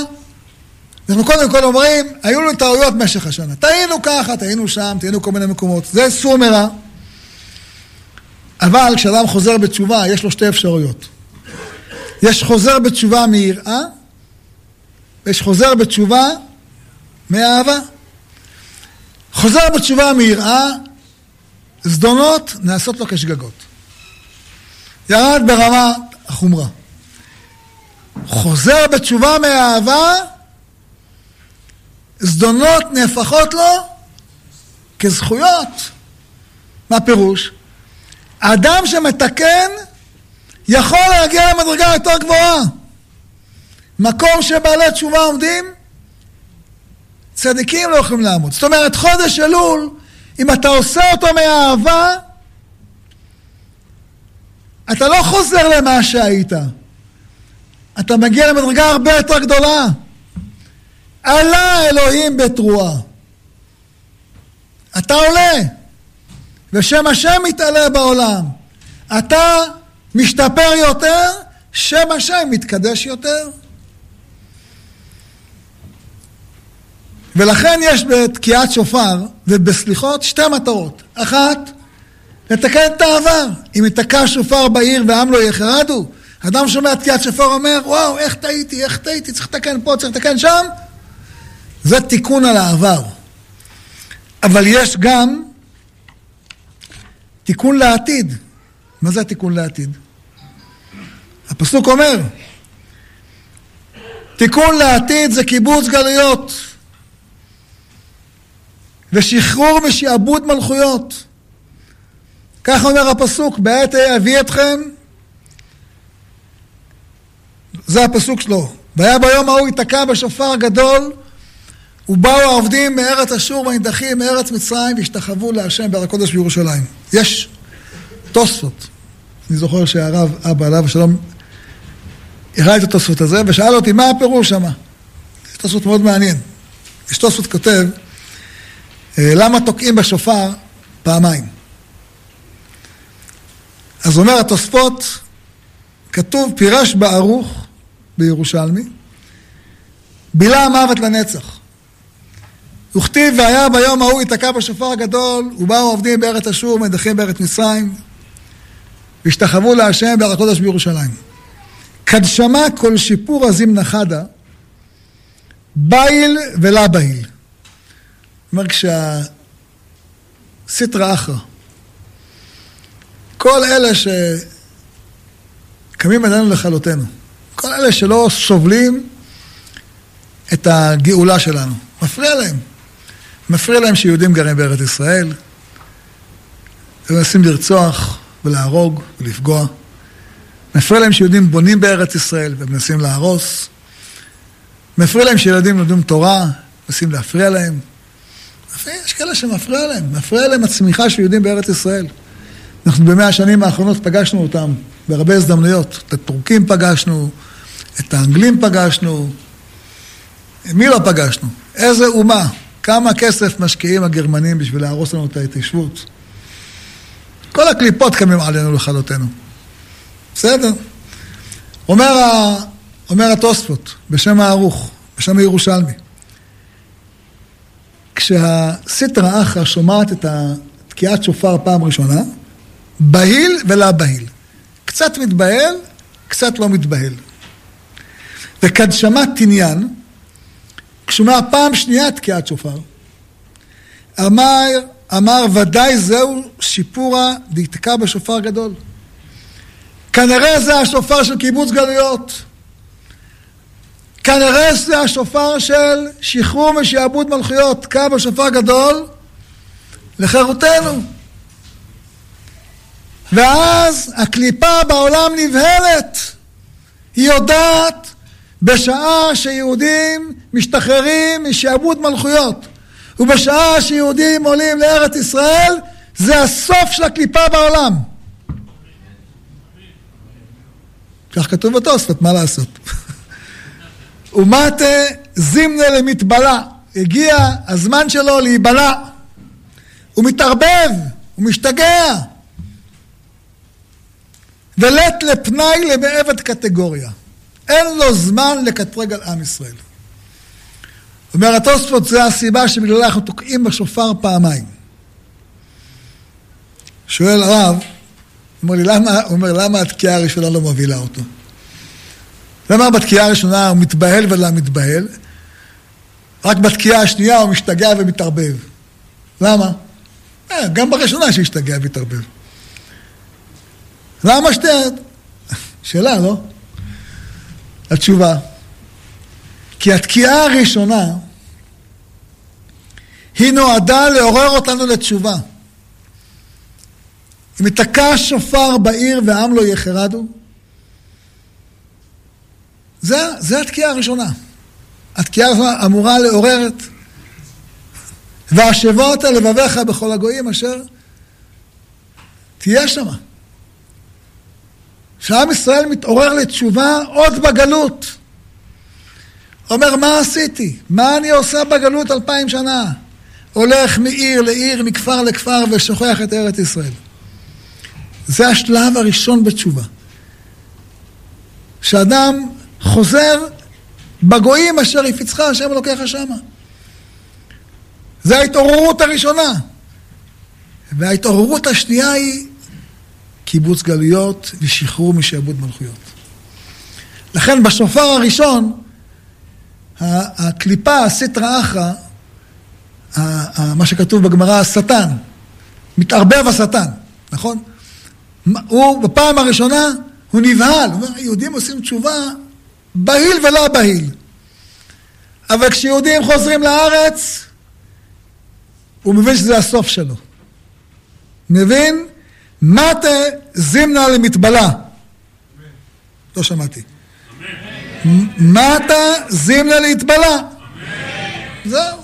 אנחנו קודם כל אומרים, היו לנו טעויות במשך השנה. טעינו ככה, טעינו שם, טעינו כל מיני מקומות. זה סור מרע. אבל כשאדם חוזר בתשובה, יש לו שתי אפשרויות. יש חוזר בתשובה מיראה, ויש חוזר בתשובה מאהבה. חוזר בתשובה מיראה, זדונות נעשות לו כשגגות. ירד ברמה החומרה. חוזר בתשובה מאהבה, זדונות נהפכות לו כזכויות. מה פירוש? אדם שמתקן יכול להגיע למדרגה יותר גבוהה. מקום שבעלי תשובה עומדים, צדיקים לא יכולים לעמוד. זאת אומרת, חודש אלול, אם אתה עושה אותו מאהבה, אתה לא חוזר למה שהיית. אתה מגיע למדרגה הרבה יותר גדולה. עלה אלוהים בתרועה. אתה עולה, ושם השם מתעלה בעולם. אתה משתפר יותר, שם השם מתקדש יותר. ולכן יש בתקיעת שופר ובסליחות שתי מטרות. אחת, לתקן את העבר. אם ייתקע שופר בעיר והעם לא יחרדו, אדם שומע תקיעת שופר אומר, וואו, איך טעיתי, איך טעיתי, צריך לתקן פה, צריך לתקן שם. זה תיקון על העבר. אבל יש גם תיקון לעתיד. מה זה התיקון לעתיד? הפסוק אומר, תיקון לעתיד זה קיבוץ גלויות ושחרור משעבוד מלכויות. כך אומר הפסוק, בעת אביא אתכם, זה הפסוק שלו. והיה ביום ההוא ייתקע בשופר גדול, ובאו העובדים מארץ אשור והנידחים מארץ מצרים והשתחוו להשם בהר הקודש בירושלים. יש תוספות. אני זוכר שהרב אבא עליו השלום הראה את התוספות הזה ושאל אותי מה הפירוש. יש תוספות מאוד מעניין. יש תוספות כותב למה תוקעים בשופר פעמיים. אז אומר התוספות, כתוב פירש בערוך בירושלמי, בילה המוות לנצח. וכתיב והיה ביום ההוא ייתקע בשופר הגדול ובאו עובדים בארץ אשור ומדחים בארץ מצרים והשתחוו להשם בהר הקודש בירושלים. קדשמה כל שיפור עזים נחדה בייל ולה בייל. אומר כשהסיטרא אחרא כל אלה קמים עלינו לכלותנו. כל אלה שלא סובלים את הגאולה שלנו. מפריע להם. מפריע להם שיהודים גרים בארץ ישראל, ומנסים לרצוח ולהרוג ולפגוע. מפריע להם שיהודים בונים בארץ ישראל ומנסים להרוס. מפריע להם שילדים לומדים תורה, מנסים להפריע להם. יש כאלה שמפריע להם, מפריע להם הצמיחה של יהודים בארץ ישראל. אנחנו במאה השנים האחרונות פגשנו אותם בהרבה הזדמנויות. את הטורקים פגשנו, את האנגלים פגשנו. מי לא פגשנו? איזה אומה? כמה כסף משקיעים הגרמנים בשביל להרוס לנו את ההתיישבות? כל הקליפות קמים עלינו לכלותנו. בסדר. אומר, ה... אומר התוספות, בשם הערוך, בשם הירושלמי, כשהסיטרא אחרא שומעת את תקיעת שופר פעם ראשונה, בהיל ולא בהיל. קצת מתבהל, קצת לא מתבהל. וכדשמת תניין, כשומע פעם שנייה תקיעת שופר, אמר, אמר ודאי זהו שיפורה דתקע בשופר גדול. כנראה זה השופר של קיבוץ גלויות. כנראה זה השופר של שחרור משעבוד מלכויות. קע בשופר גדול לחירותנו. ואז הקליפה בעולם נבהלת. היא יודעת בשעה שיהודים משתחררים משעבוד מלכויות ובשעה שיהודים עולים לארץ ישראל זה הסוף של הקליפה בעולם. כך כתוב בתוספות, מה לעשות? ומטה זימנה למטבלה, הגיע הזמן שלו להיבלע. הוא מתערבב, הוא משתגע. ולט לפנאי למעבד קטגוריה. אין לו זמן לקטרג על עם ישראל. אומר התוספות, זו הסיבה שבגללה אנחנו תוקעים בשופר פעמיים. שואל הרב, אומר לי, אומר, למה התקיעה הראשונה לא מובילה אותו? למה בתקיעה הראשונה הוא מתבהל ולא מתבהל? רק בתקיעה השנייה הוא משתגע ומתערבב. למה? אה, גם בראשונה שהשתגע ומתערבב. למה שתי... [LAUGHS] שאלה, לא? התשובה, כי התקיעה הראשונה היא נועדה לעורר אותנו לתשובה. אם יתקע שופר בעיר ועם לא יחרדו, זה, זה התקיעה הראשונה. התקיעה הראשונה אמורה לעורר את והשבות לבביך בכל הגויים אשר תהיה שמה. שעם ישראל מתעורר לתשובה עוד בגלות. אומר, מה עשיתי? מה אני עושה בגלות אלפיים שנה? הולך מעיר לעיר, מכפר לכפר ושוכח את ארץ ישראל. זה השלב הראשון בתשובה. שאדם חוזר בגויים אשר הפיצך השם אלוקיך שמה. זה ההתעוררות הראשונה. וההתעוררות השנייה היא קיבוץ גלויות ושחרור משעבוד מלכויות. לכן בשופר הראשון, הקליפה, הסטרא אחרא, מה שכתוב בגמרא, השטן, מתערבב השטן, נכון? הוא בפעם הראשונה, הוא נבהל, הוא אומר, יהודים עושים תשובה בהיל ולא בהיל. אבל כשיהודים חוזרים לארץ, הוא מבין שזה הסוף שלו. מבין? מטה זימנה למטבלה. לא שמעתי. מטה זימנה להתבלה. זהו.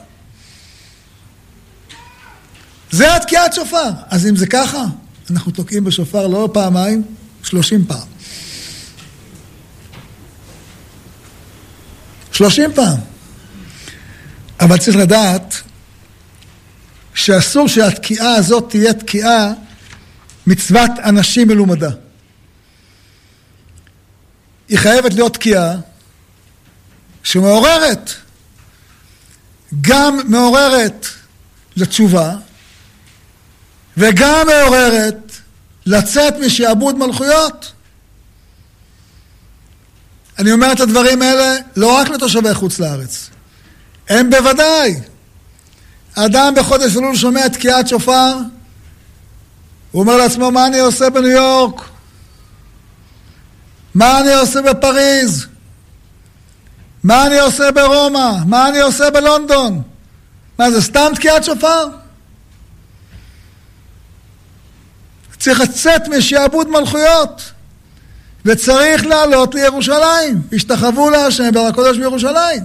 זה התקיעת שופר. אז אם זה ככה, אנחנו תוקעים בשופר לא פעמיים, שלושים פעם. שלושים פעם. אבל צריך לדעת שאסור שהתקיעה הזאת תהיה תקיעה מצוות אנשים מלומדה. היא חייבת להיות תקיעה שמעוררת, גם מעוררת לתשובה וגם מעוררת לצאת משעבוד מלכויות. אני אומר את הדברים האלה לא רק לתושבי חוץ לארץ, הם בוודאי. אדם בחודש אלול שומע תקיעת שופר, הוא אומר לעצמו, מה אני עושה בניו יורק? מה אני עושה בפריז? מה אני עושה ברומא? מה אני עושה בלונדון? מה זה סתם תקיעת שופר? צריך לצאת משעבוד מלכויות וצריך לעלות לירושלים. השתחוו להשם בהר הקודש בירושלים.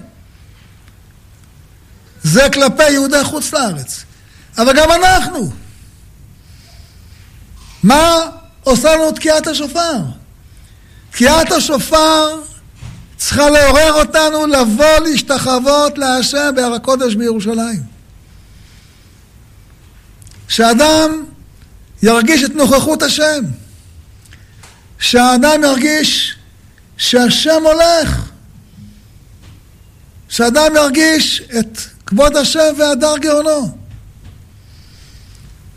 זה כלפי יהודי חוץ לארץ. אבל גם אנחנו. מה עושה לנו תקיעת השופר? תקיעת השופר צריכה לעורר אותנו לבוא להשתחוות להשם בהר הקודש בירושלים. שאדם ירגיש את נוכחות השם. שהאדם ירגיש שהשם הולך. שאדם ירגיש את כבוד השם והדר גאונו.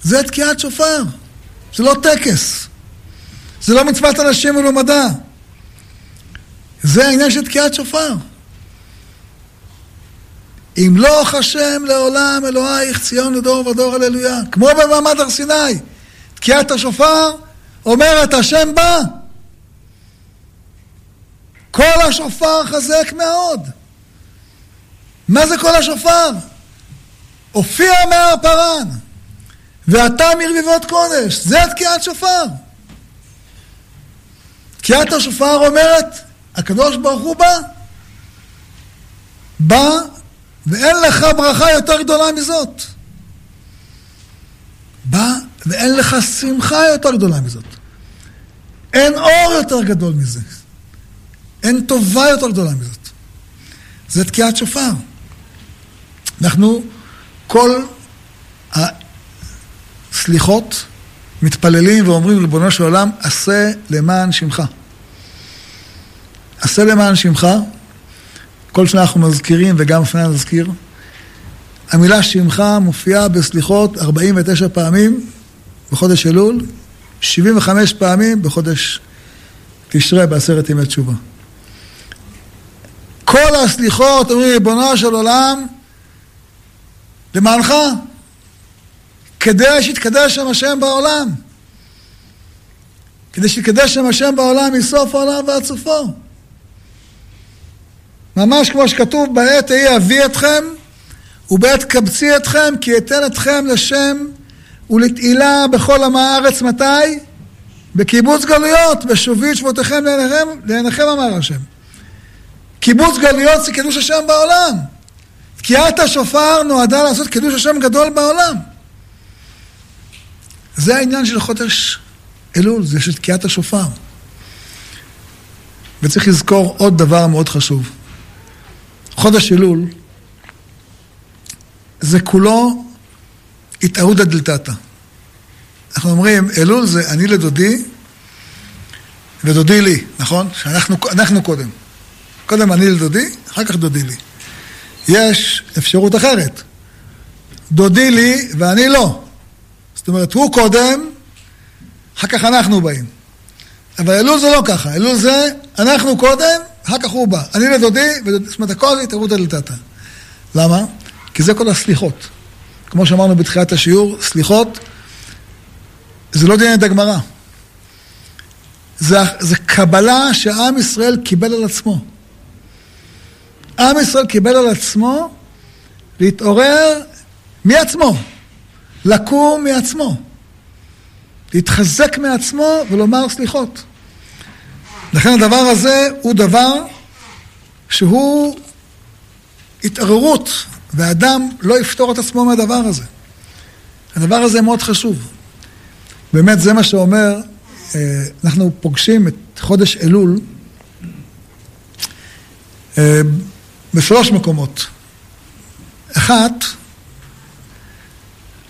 זה תקיעת שופר, זה לא טקס. זה לא מצוות אנשים מלומדה. זה העניין של תקיעת שופר. ימלוך השם לעולם אלוהיך ציון לדור ודור הללויה. כמו במעמד הר סיני. תקיעת השופר אומרת השם בא. כל השופר חזק מאוד. מה זה כל השופר? הופיע מהר פרן, ואתה מרביבות קודש. זה תקיעת שופר. תקיעת השופר אומרת, הקדוש ברוך הוא בא. בא, ואין לך ברכה יותר גדולה מזאת. ואין לך שמחה יותר גדולה מזאת. אין אור יותר גדול מזה. אין טובה יותר גדולה מזאת. זה תקיעת שופר. אנחנו כל הסליחות מתפללים ואומרים, ריבונו של עולם, עשה למען שמך. עשה למען שמך, כל שנה אנחנו מזכירים וגם לפני נזכיר. המילה שמך מופיעה בסליחות 49 פעמים בחודש אלול, 75 פעמים בחודש תשרה בעשרת ימי תשובה. כל הסליחות אומרים, ריבונו של עולם, למענך, כדי שיתקדש שם השם בעולם. כדי שיתקדש שם השם בעולם מסוף העולם ועד סופו. ממש כמו שכתוב, בעת ההיא אביא אתכם, ובעת קבצי אתכם, כי אתן אתכם לשם ולתהילה בכל עמי הארץ. מתי? בקיבוץ גלויות, בשובי את שבותיכם לעיניכם, לעיניכם אמר השם. קיבוץ גלויות זה קידוש השם בעולם. תקיעת השופר נועדה לעשות קידוש השם גדול בעולם. זה העניין של חודש אלול, זה של תקיעת השופר. וצריך לזכור עוד דבר מאוד חשוב. חודש אלול זה כולו התערודה דלתתא. אנחנו אומרים, אלול זה אני לדודי ודודי לי, נכון? שאנחנו קודם. קודם אני לדודי, אחר כך דודי לי. יש אפשרות אחרת. דודי לי ואני לא. זאת אומרת, הוא קודם, אחר כך אנחנו באים. אבל אלול זה לא ככה, אלול זה אנחנו קודם, אחר כך הוא בא. אני לדודי, זאת אומרת, הכל זה התערבות דלתתא. למה? כי זה כל הסליחות. כמו שאמרנו בתחילת השיעור, סליחות זה לא דין את הגמרא. זה, זה קבלה שעם ישראל קיבל על עצמו. עם ישראל קיבל על עצמו להתעורר מעצמו, לקום מעצמו, להתחזק מעצמו ולומר סליחות. לכן הדבר הזה הוא דבר שהוא התערערות, ואדם לא יפתור את עצמו מהדבר הזה. הדבר הזה מאוד חשוב. באמת זה מה שאומר, אה, אנחנו פוגשים את חודש אלול אה, בשלוש מקומות. אחת,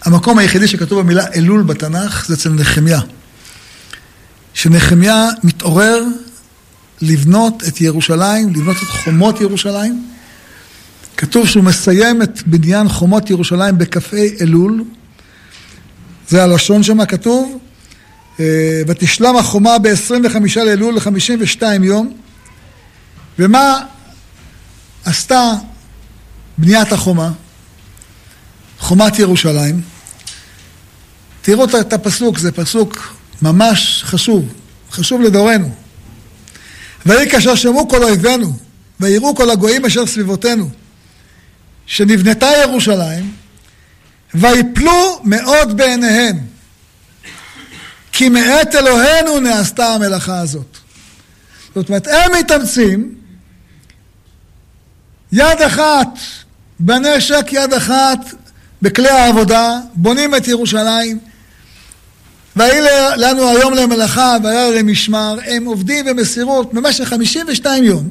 המקום היחידי שכתוב במילה אלול בתנ"ך זה אצל נחמיה. שנחמיה מתעורר לבנות את ירושלים, לבנות את חומות ירושלים. כתוב שהוא מסיים את בניין חומות ירושלים בכ"ה אלול. זה הלשון שם כתוב. אה, ותשלם החומה ב-25 לאלול ל-52 יום. ומה עשתה בניית החומה, חומת ירושלים. תראו את הפסוק, זה פסוק ממש חשוב, חשוב לדורנו. ויהי כאשר שמעו כל אויבינו, ויראו כל הגויים אשר סביבותינו, שנבנתה ירושלים, ויפלו מאוד בעיניהם, כי מאת אלוהינו נעשתה המלאכה הזאת. זאת אומרת, הם מתאמצים, יד אחת בנשק, יד אחת בכלי העבודה, בונים את ירושלים, ויהי לנו היום למלאכה והיה למשמר, הם עובדים במסירות במשך 52 יום,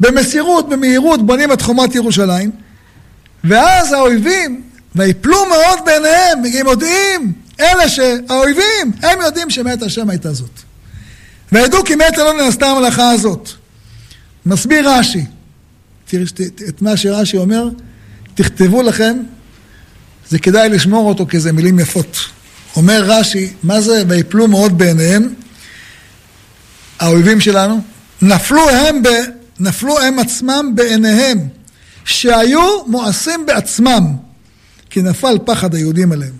במסירות, במהירות, בונים את חומת ירושלים, ואז האויבים, ויפלו מאוד בעיניהם, הם יודעים, אלה שהאויבים, הם יודעים שמת השם הייתה זאת. וידעו כי מת אלוהים נעשתה המלאכה הזאת. מסביר רש"י, את מה שרש"י אומר, תכתבו לכם, זה כדאי לשמור אותו כי זה מילים יפות. אומר רש"י, מה זה ויפלו מאוד בעיניהם? האויבים שלנו, נפלו הם, ב, נפלו הם עצמם בעיניהם, שהיו מואסים בעצמם, כי נפל פחד היהודים עליהם.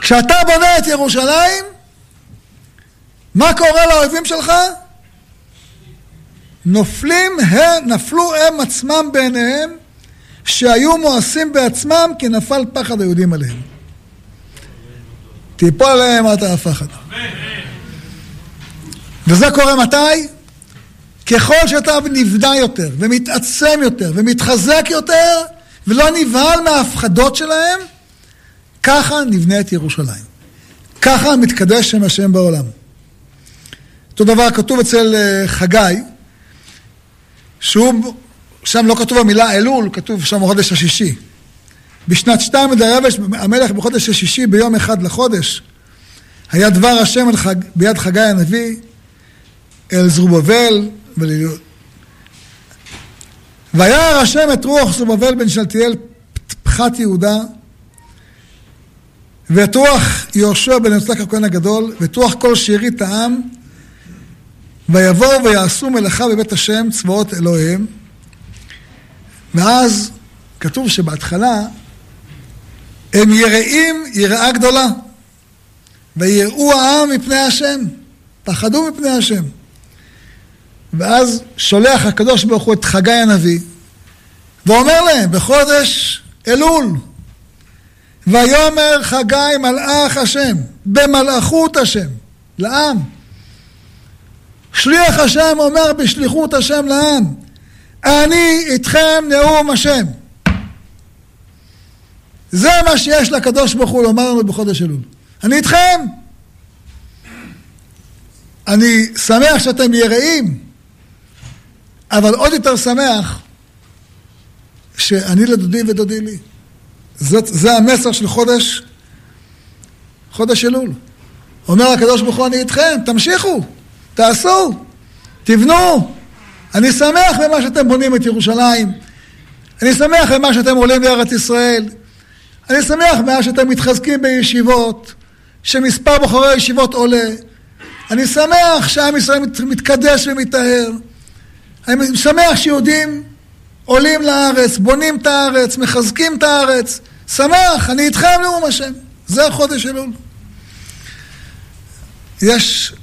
כשאתה בונה את ירושלים, מה קורה לאויבים שלך? נופלים, נפלו הם עצמם בעיניהם, שהיו מואסים בעצמם כי נפל פחד היהודים עליהם. תיפול עליהם מטה הפחד. וזה קורה מתי? ככל שאתה נבנה יותר, ומתעצם יותר, ומתחזק יותר, ולא נבהל מההפחדות שלהם, ככה נבנה את ירושלים. ככה מתקדש שם השם בעולם. אותו דבר כתוב אצל אה, חגי, שהוא שם לא כתוב המילה אלול, כתוב שם חודש השישי. בשנת שתיים לדרבש המלך בחודש השישי ביום אחד לחודש היה דבר השם חג, ביד חגי הנביא אל זרובבל ול... וירא השם את רוח זרובבל בן שלטיאל פחת יהודה ואת רוח יהושע בן יצחק הכהן הגדול ואת רוח כל שארית העם ויבואו ויעשו מלאכה בבית השם צבאות אלוהיהם ואז כתוב שבהתחלה הם יראים יראה גדולה. ויראו העם מפני השם, פחדו מפני השם. ואז שולח הקדוש ברוך הוא את חגי הנביא, ואומר להם, בחודש אלול, ויאמר חגי מלאך השם, במלאכות השם, לעם. שליח השם אומר בשליחות השם לעם, אני איתכם נאום השם. זה מה שיש לקדוש ברוך הוא לומר לנו בחודש אלול. אני איתכם. אני שמח שאתם יראים, אבל עוד יותר שמח שאני לדודי ודודי לי. זאת, זה המסר של חודש, חודש אלול. אומר הקדוש ברוך הוא, אני איתכם, תמשיכו, תעשו, תבנו, אני שמח במה שאתם בונים את ירושלים. אני שמח במה שאתם עולים לארץ ישראל. אני שמח במה שאתם מתחזקים בישיבות, שמספר בחורי הישיבות עולה. אני שמח שעם ישראל מתקדש ומטהר. אני שמח שיהודים עולים לארץ, בונים את הארץ, מחזקים את הארץ. שמח, אני איתכם נאום השם. זה החודש אלול. יש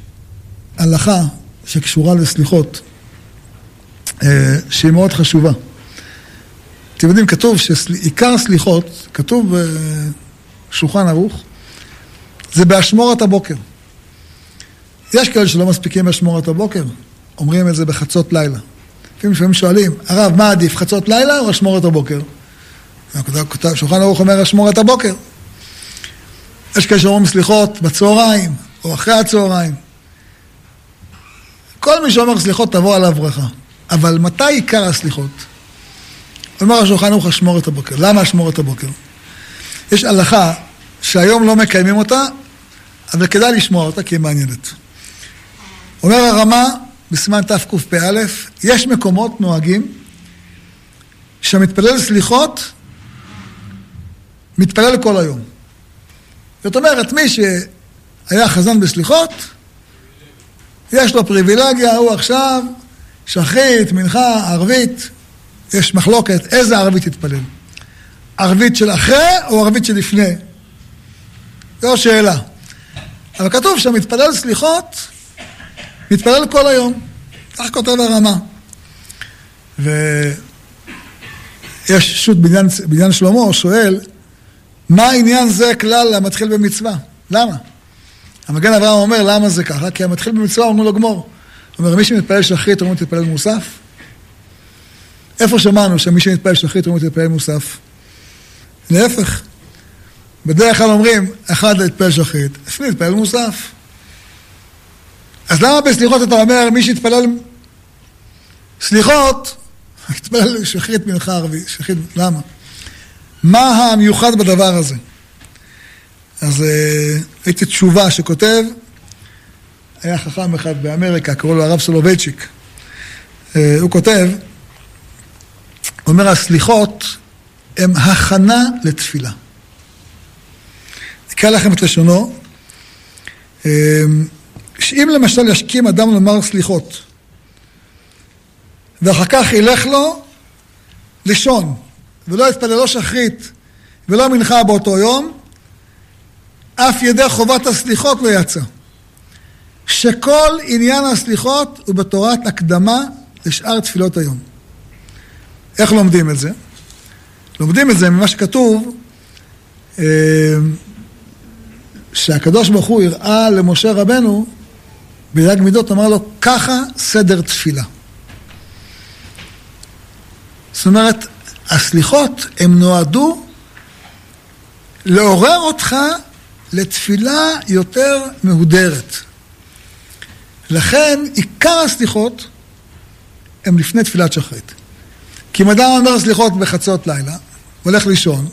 הלכה שקשורה לסליחות. אה, שהיא מאוד חשובה. אתם יודעים, כתוב שעיקר סליחות, כתוב בשולחן ערוך, זה באשמורת הבוקר. יש כאלה שלא מספיקים באשמורת הבוקר, אומרים את זה בחצות לילה. לפעמים שואלים, הרב, מה עדיף, חצות לילה או אשמורת הבוקר? שולחן ערוך אומר אשמורת הבוקר. יש כאלה שאומרים סליחות בצהריים או אחרי הצהריים. כל מי שאומר סליחות תבוא עליו ברכה. אבל מתי עיקר הסליחות? אומר השולחן ערוך אשמור את הבוקר. למה אשמור את הבוקר? יש הלכה שהיום לא מקיימים אותה, אבל כדאי לשמוע אותה כי היא מעניינת. אומר הרמה בסימן תקפ"א, יש מקומות נוהגים שהמתפלל סליחות מתפלל כל היום. זאת אומרת, מי שהיה חזן בסליחות, יש לו פריבילגיה, הוא עכשיו שחרית, מנחה, ערבית, יש מחלוקת איזה ערבית תתפלל. ערבית של אחרי או ערבית של לפני? זו שאלה. אבל כתוב שהמתפלל סליחות מתפלל כל היום. כך כותב הרמה. ויש שו"ת בניין, בניין שלמה שואל, מה העניין זה כלל המתחיל במצווה? למה? המגן אברהם אומר, למה זה ככה? כי המתחיל במצווה אומרים לו גמור. הוא אומר, מי שמתפלל שחרית אומרים תתפלל מוסף? איפה שמענו שמי שמתפלל שחרית אומרים תתפלל מוסף? להפך. בדרך כלל אומרים, אחד להתפלל שחרית, לפני להתפלל מוסף. אז למה בסליחות אתה אומר, מי שיתפלל סליחות, [LAUGHS] יתפלל שחרית מנחה ערבי, שחרית, למה? מה המיוחד בדבר הזה? אז אה, הייתי תשובה שכותב, היה חכם אחד באמריקה, קראו לו הרב סולובייצ'יק. אה, הוא כותב, אומר, הסליחות הם הכנה לתפילה. אקרא לכם את לשונו, שאם למשל ישכים אדם לומר סליחות, ואחר כך ילך לו לישון, ולא יתפלל לא שחרית ולא מנחה באותו יום, אף ידי חובת הסליחות לא יצא. שכל עניין הסליחות הוא בתורת הקדמה לשאר תפילות היום. איך לומדים את זה? לומדים את זה ממה שכתוב אה, שהקדוש ברוך הוא הראה למשה רבנו ביד מידות, אמר לו, ככה סדר תפילה. זאת אומרת, הסליחות הם נועדו לעורר אותך לתפילה יותר מהודרת. לכן עיקר הסליחות הם לפני תפילת שחרית. כי אם אדם אומר סליחות בחצות לילה, הולך לישון,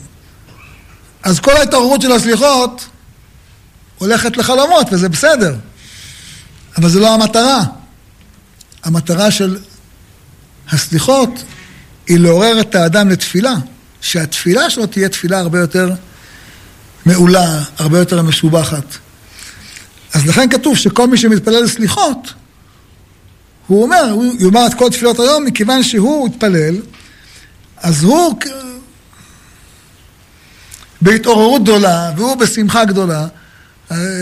אז כל ההתעוררות של הסליחות הולכת לחלומות, וזה בסדר. אבל זו לא המטרה. המטרה של הסליחות היא לעורר את האדם לתפילה, שהתפילה שלו תהיה תפילה הרבה יותר מעולה, הרבה יותר משובחת. אז לכן כתוב שכל מי שמתפלל סליחות, הוא אומר, הוא יאמר את כל תפילות היום, מכיוון שהוא התפלל, אז הוא בהתעוררות גדולה, והוא בשמחה גדולה,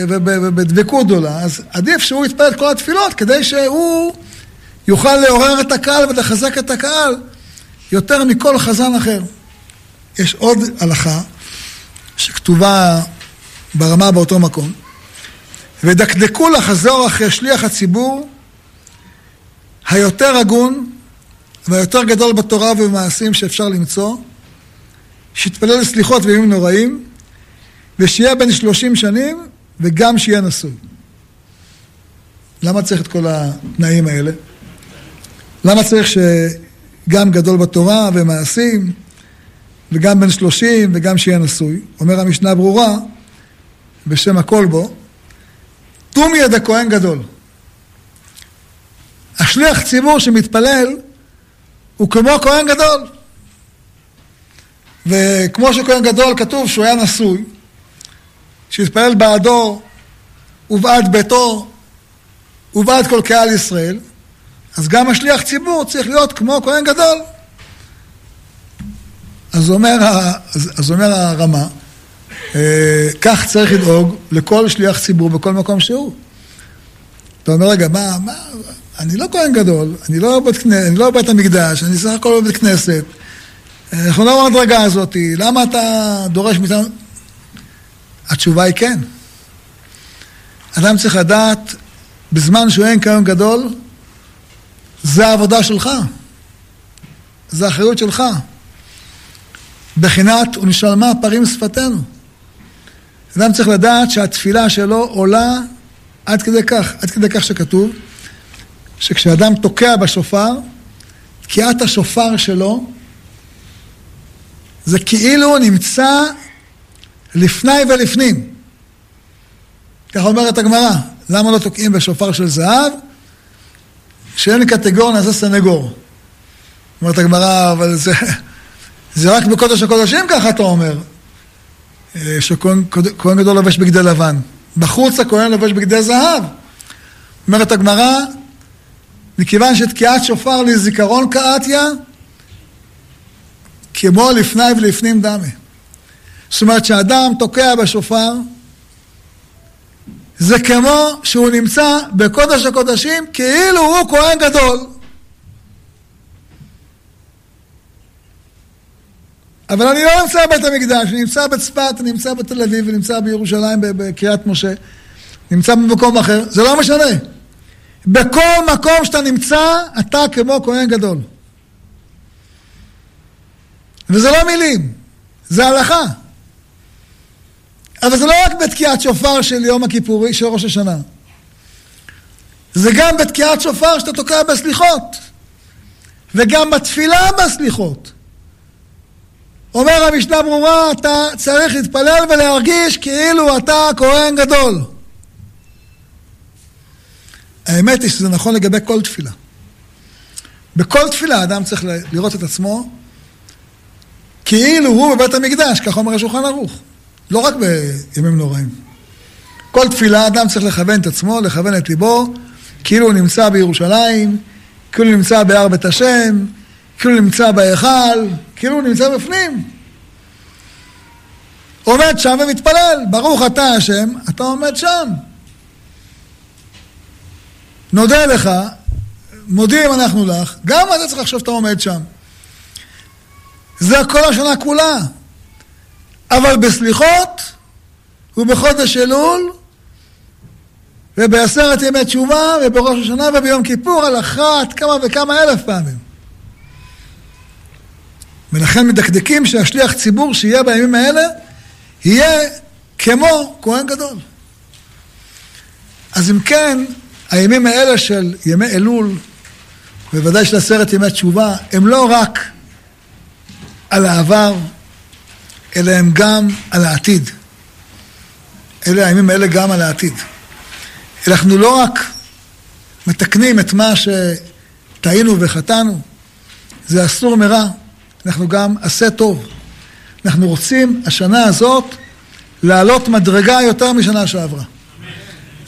ובדבקות גדולה, אז עדיף שהוא יתפלל את כל התפילות, כדי שהוא יוכל לעורר את הקהל ולחזק את הקהל יותר מכל חזן אחר. יש עוד הלכה שכתובה ברמה באותו מקום. ודקדקו לחזור אחרי שליח הציבור היותר הגון והיותר גדול בתורה ובמעשים שאפשר למצוא, שיתפלל לסליחות וימים נוראים, ושיהיה בן שלושים שנים וגם שיהיה נשוי. למה צריך את כל התנאים האלה? למה צריך שגם גדול בתורה ומעשים וגם בן שלושים וגם שיהיה נשוי? אומר המשנה ברורה בשם הכל בו, תומי יד הכהן גדול. השליח ציבור שמתפלל הוא כמו כהן גדול. וכמו שכהן גדול כתוב שהוא היה נשוי, שהתפלל בעדו ובעד ביתו ובעד כל קהל ישראל, אז גם השליח ציבור צריך להיות כמו כהן גדול. אז אומר, אז אומר הרמה, אה, כך צריך לדאוג לכל שליח ציבור בכל מקום שהוא. אתה אומר, רגע, מה, מה, אני לא כהן גדול, אני לא בית, אני לא בית המקדש, אני סך הכל בבית כנסת. אנחנו לא במדרגה הזאת, למה אתה דורש מאיתנו? התשובה היא כן. אדם צריך לדעת, בזמן שהוא אין כהן גדול, זה העבודה שלך. זה האחריות שלך. בחינת ונשלמה פרים שפתנו. אדם צריך לדעת שהתפילה שלו עולה עד כדי כך, עד כדי כך שכתוב שכשאדם תוקע בשופר, תקיעת השופר שלו זה כאילו נמצא לפני ולפנים. כך אומרת הגמרא, למה לא תוקעים בשופר של זהב? שאין קטגור נעשה סנגור. אומרת הגמרא, אבל זה, [LAUGHS] זה רק בקודש הקודשים ככה אתה אומר. אה, שכהן גדול לובש בגדי לבן. בחוץ הכהן לובש בגדי זהב. אומרת הגמרא, מכיוון שתקיעת שופר לזיכרון קאתיה, כמו לפני ולפנים דמה. זאת אומרת, כשאדם תוקע בשופר, זה כמו שהוא נמצא בקודש הקודשים כאילו הוא כהן גדול. אבל אני לא נמצא בבית המקדש, אני נמצא בצפת, אני נמצא בתל אביב, אני נמצא בירושלים, בקריית משה, נמצא במקום אחר, זה לא משנה. בכל מקום שאתה נמצא, אתה כמו כהן גדול. וזה לא מילים, זה הלכה. אבל זה לא רק בתקיעת שופר של יום הכיפורי, של ראש השנה. זה גם בתקיעת שופר שאתה תוקע בסליחות. וגם בתפילה בסליחות. אומר המשנה ברורה, אתה צריך להתפלל ולהרגיש כאילו אתה כהן גדול. האמת היא שזה נכון לגבי כל תפילה. בכל תפילה אדם צריך לראות את עצמו כאילו הוא בבית המקדש, כך אומר השולחן ערוך. לא רק בימים נוראים. כל תפילה אדם צריך לכוון את עצמו, לכוון את ליבו, כאילו הוא נמצא בירושלים, כאילו הוא נמצא בהר בית השם, כאילו הוא נמצא בהיכל, כאילו הוא נמצא בפנים. עומד שם ומתפלל, ברוך אתה השם, אתה עומד שם. נודה לך, מודים אנחנו לך, גם אתה צריך לחשוב שאתה עומד שם. זה כל השנה כולה. אבל בסליחות ובחודש אלול ובעשרת ימי תשובה ובראש השנה וביום כיפור על אחת כמה וכמה אלף פעמים. ולכן מדקדקים שהשליח ציבור שיהיה בימים האלה יהיה כמו כהן גדול. אז אם כן, הימים האלה של ימי אלול, בוודאי של עשרת ימי תשובה, הם לא רק על העבר, אלא הם גם על העתיד. אלה הימים האלה גם על העתיד. אנחנו לא רק מתקנים את מה שטעינו וחטאנו, זה אסור מרע, אנחנו גם עשה טוב. אנחנו רוצים השנה הזאת לעלות מדרגה יותר משנה שעברה.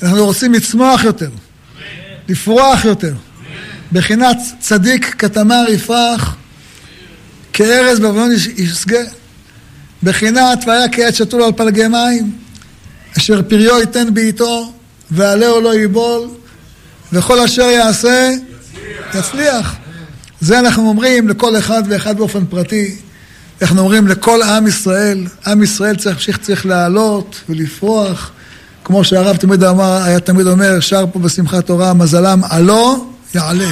אנחנו רוצים לצמוח יותר, לפרוח יותר. בחינת צדיק כתמר יפרח, כארז בבנון ישגה. בחינת והיה כעת שתול על פלגי מים, אשר פריו ייתן בעיתו, ועלהו לא ייבול, וכל אשר יעשה, יצליח. יצליח. זה אנחנו אומרים לכל אחד ואחד באופן פרטי. אנחנו אומרים לכל עם ישראל, עם ישראל צריך להמשיך, צריך לעלות ולפרוח. כמו שהרב תמיד אמר, היה תמיד אומר, שר פה בשמחת תורה, מזלם עלו, יעלה.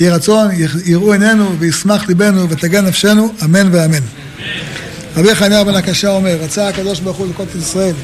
יהי רצון, יראו עינינו וישמח ליבנו ותגן נפשנו, אמן ואמן. רבי חניה בן הקשה אומר, רצה הקדוש ברוך הוא לכל ישראל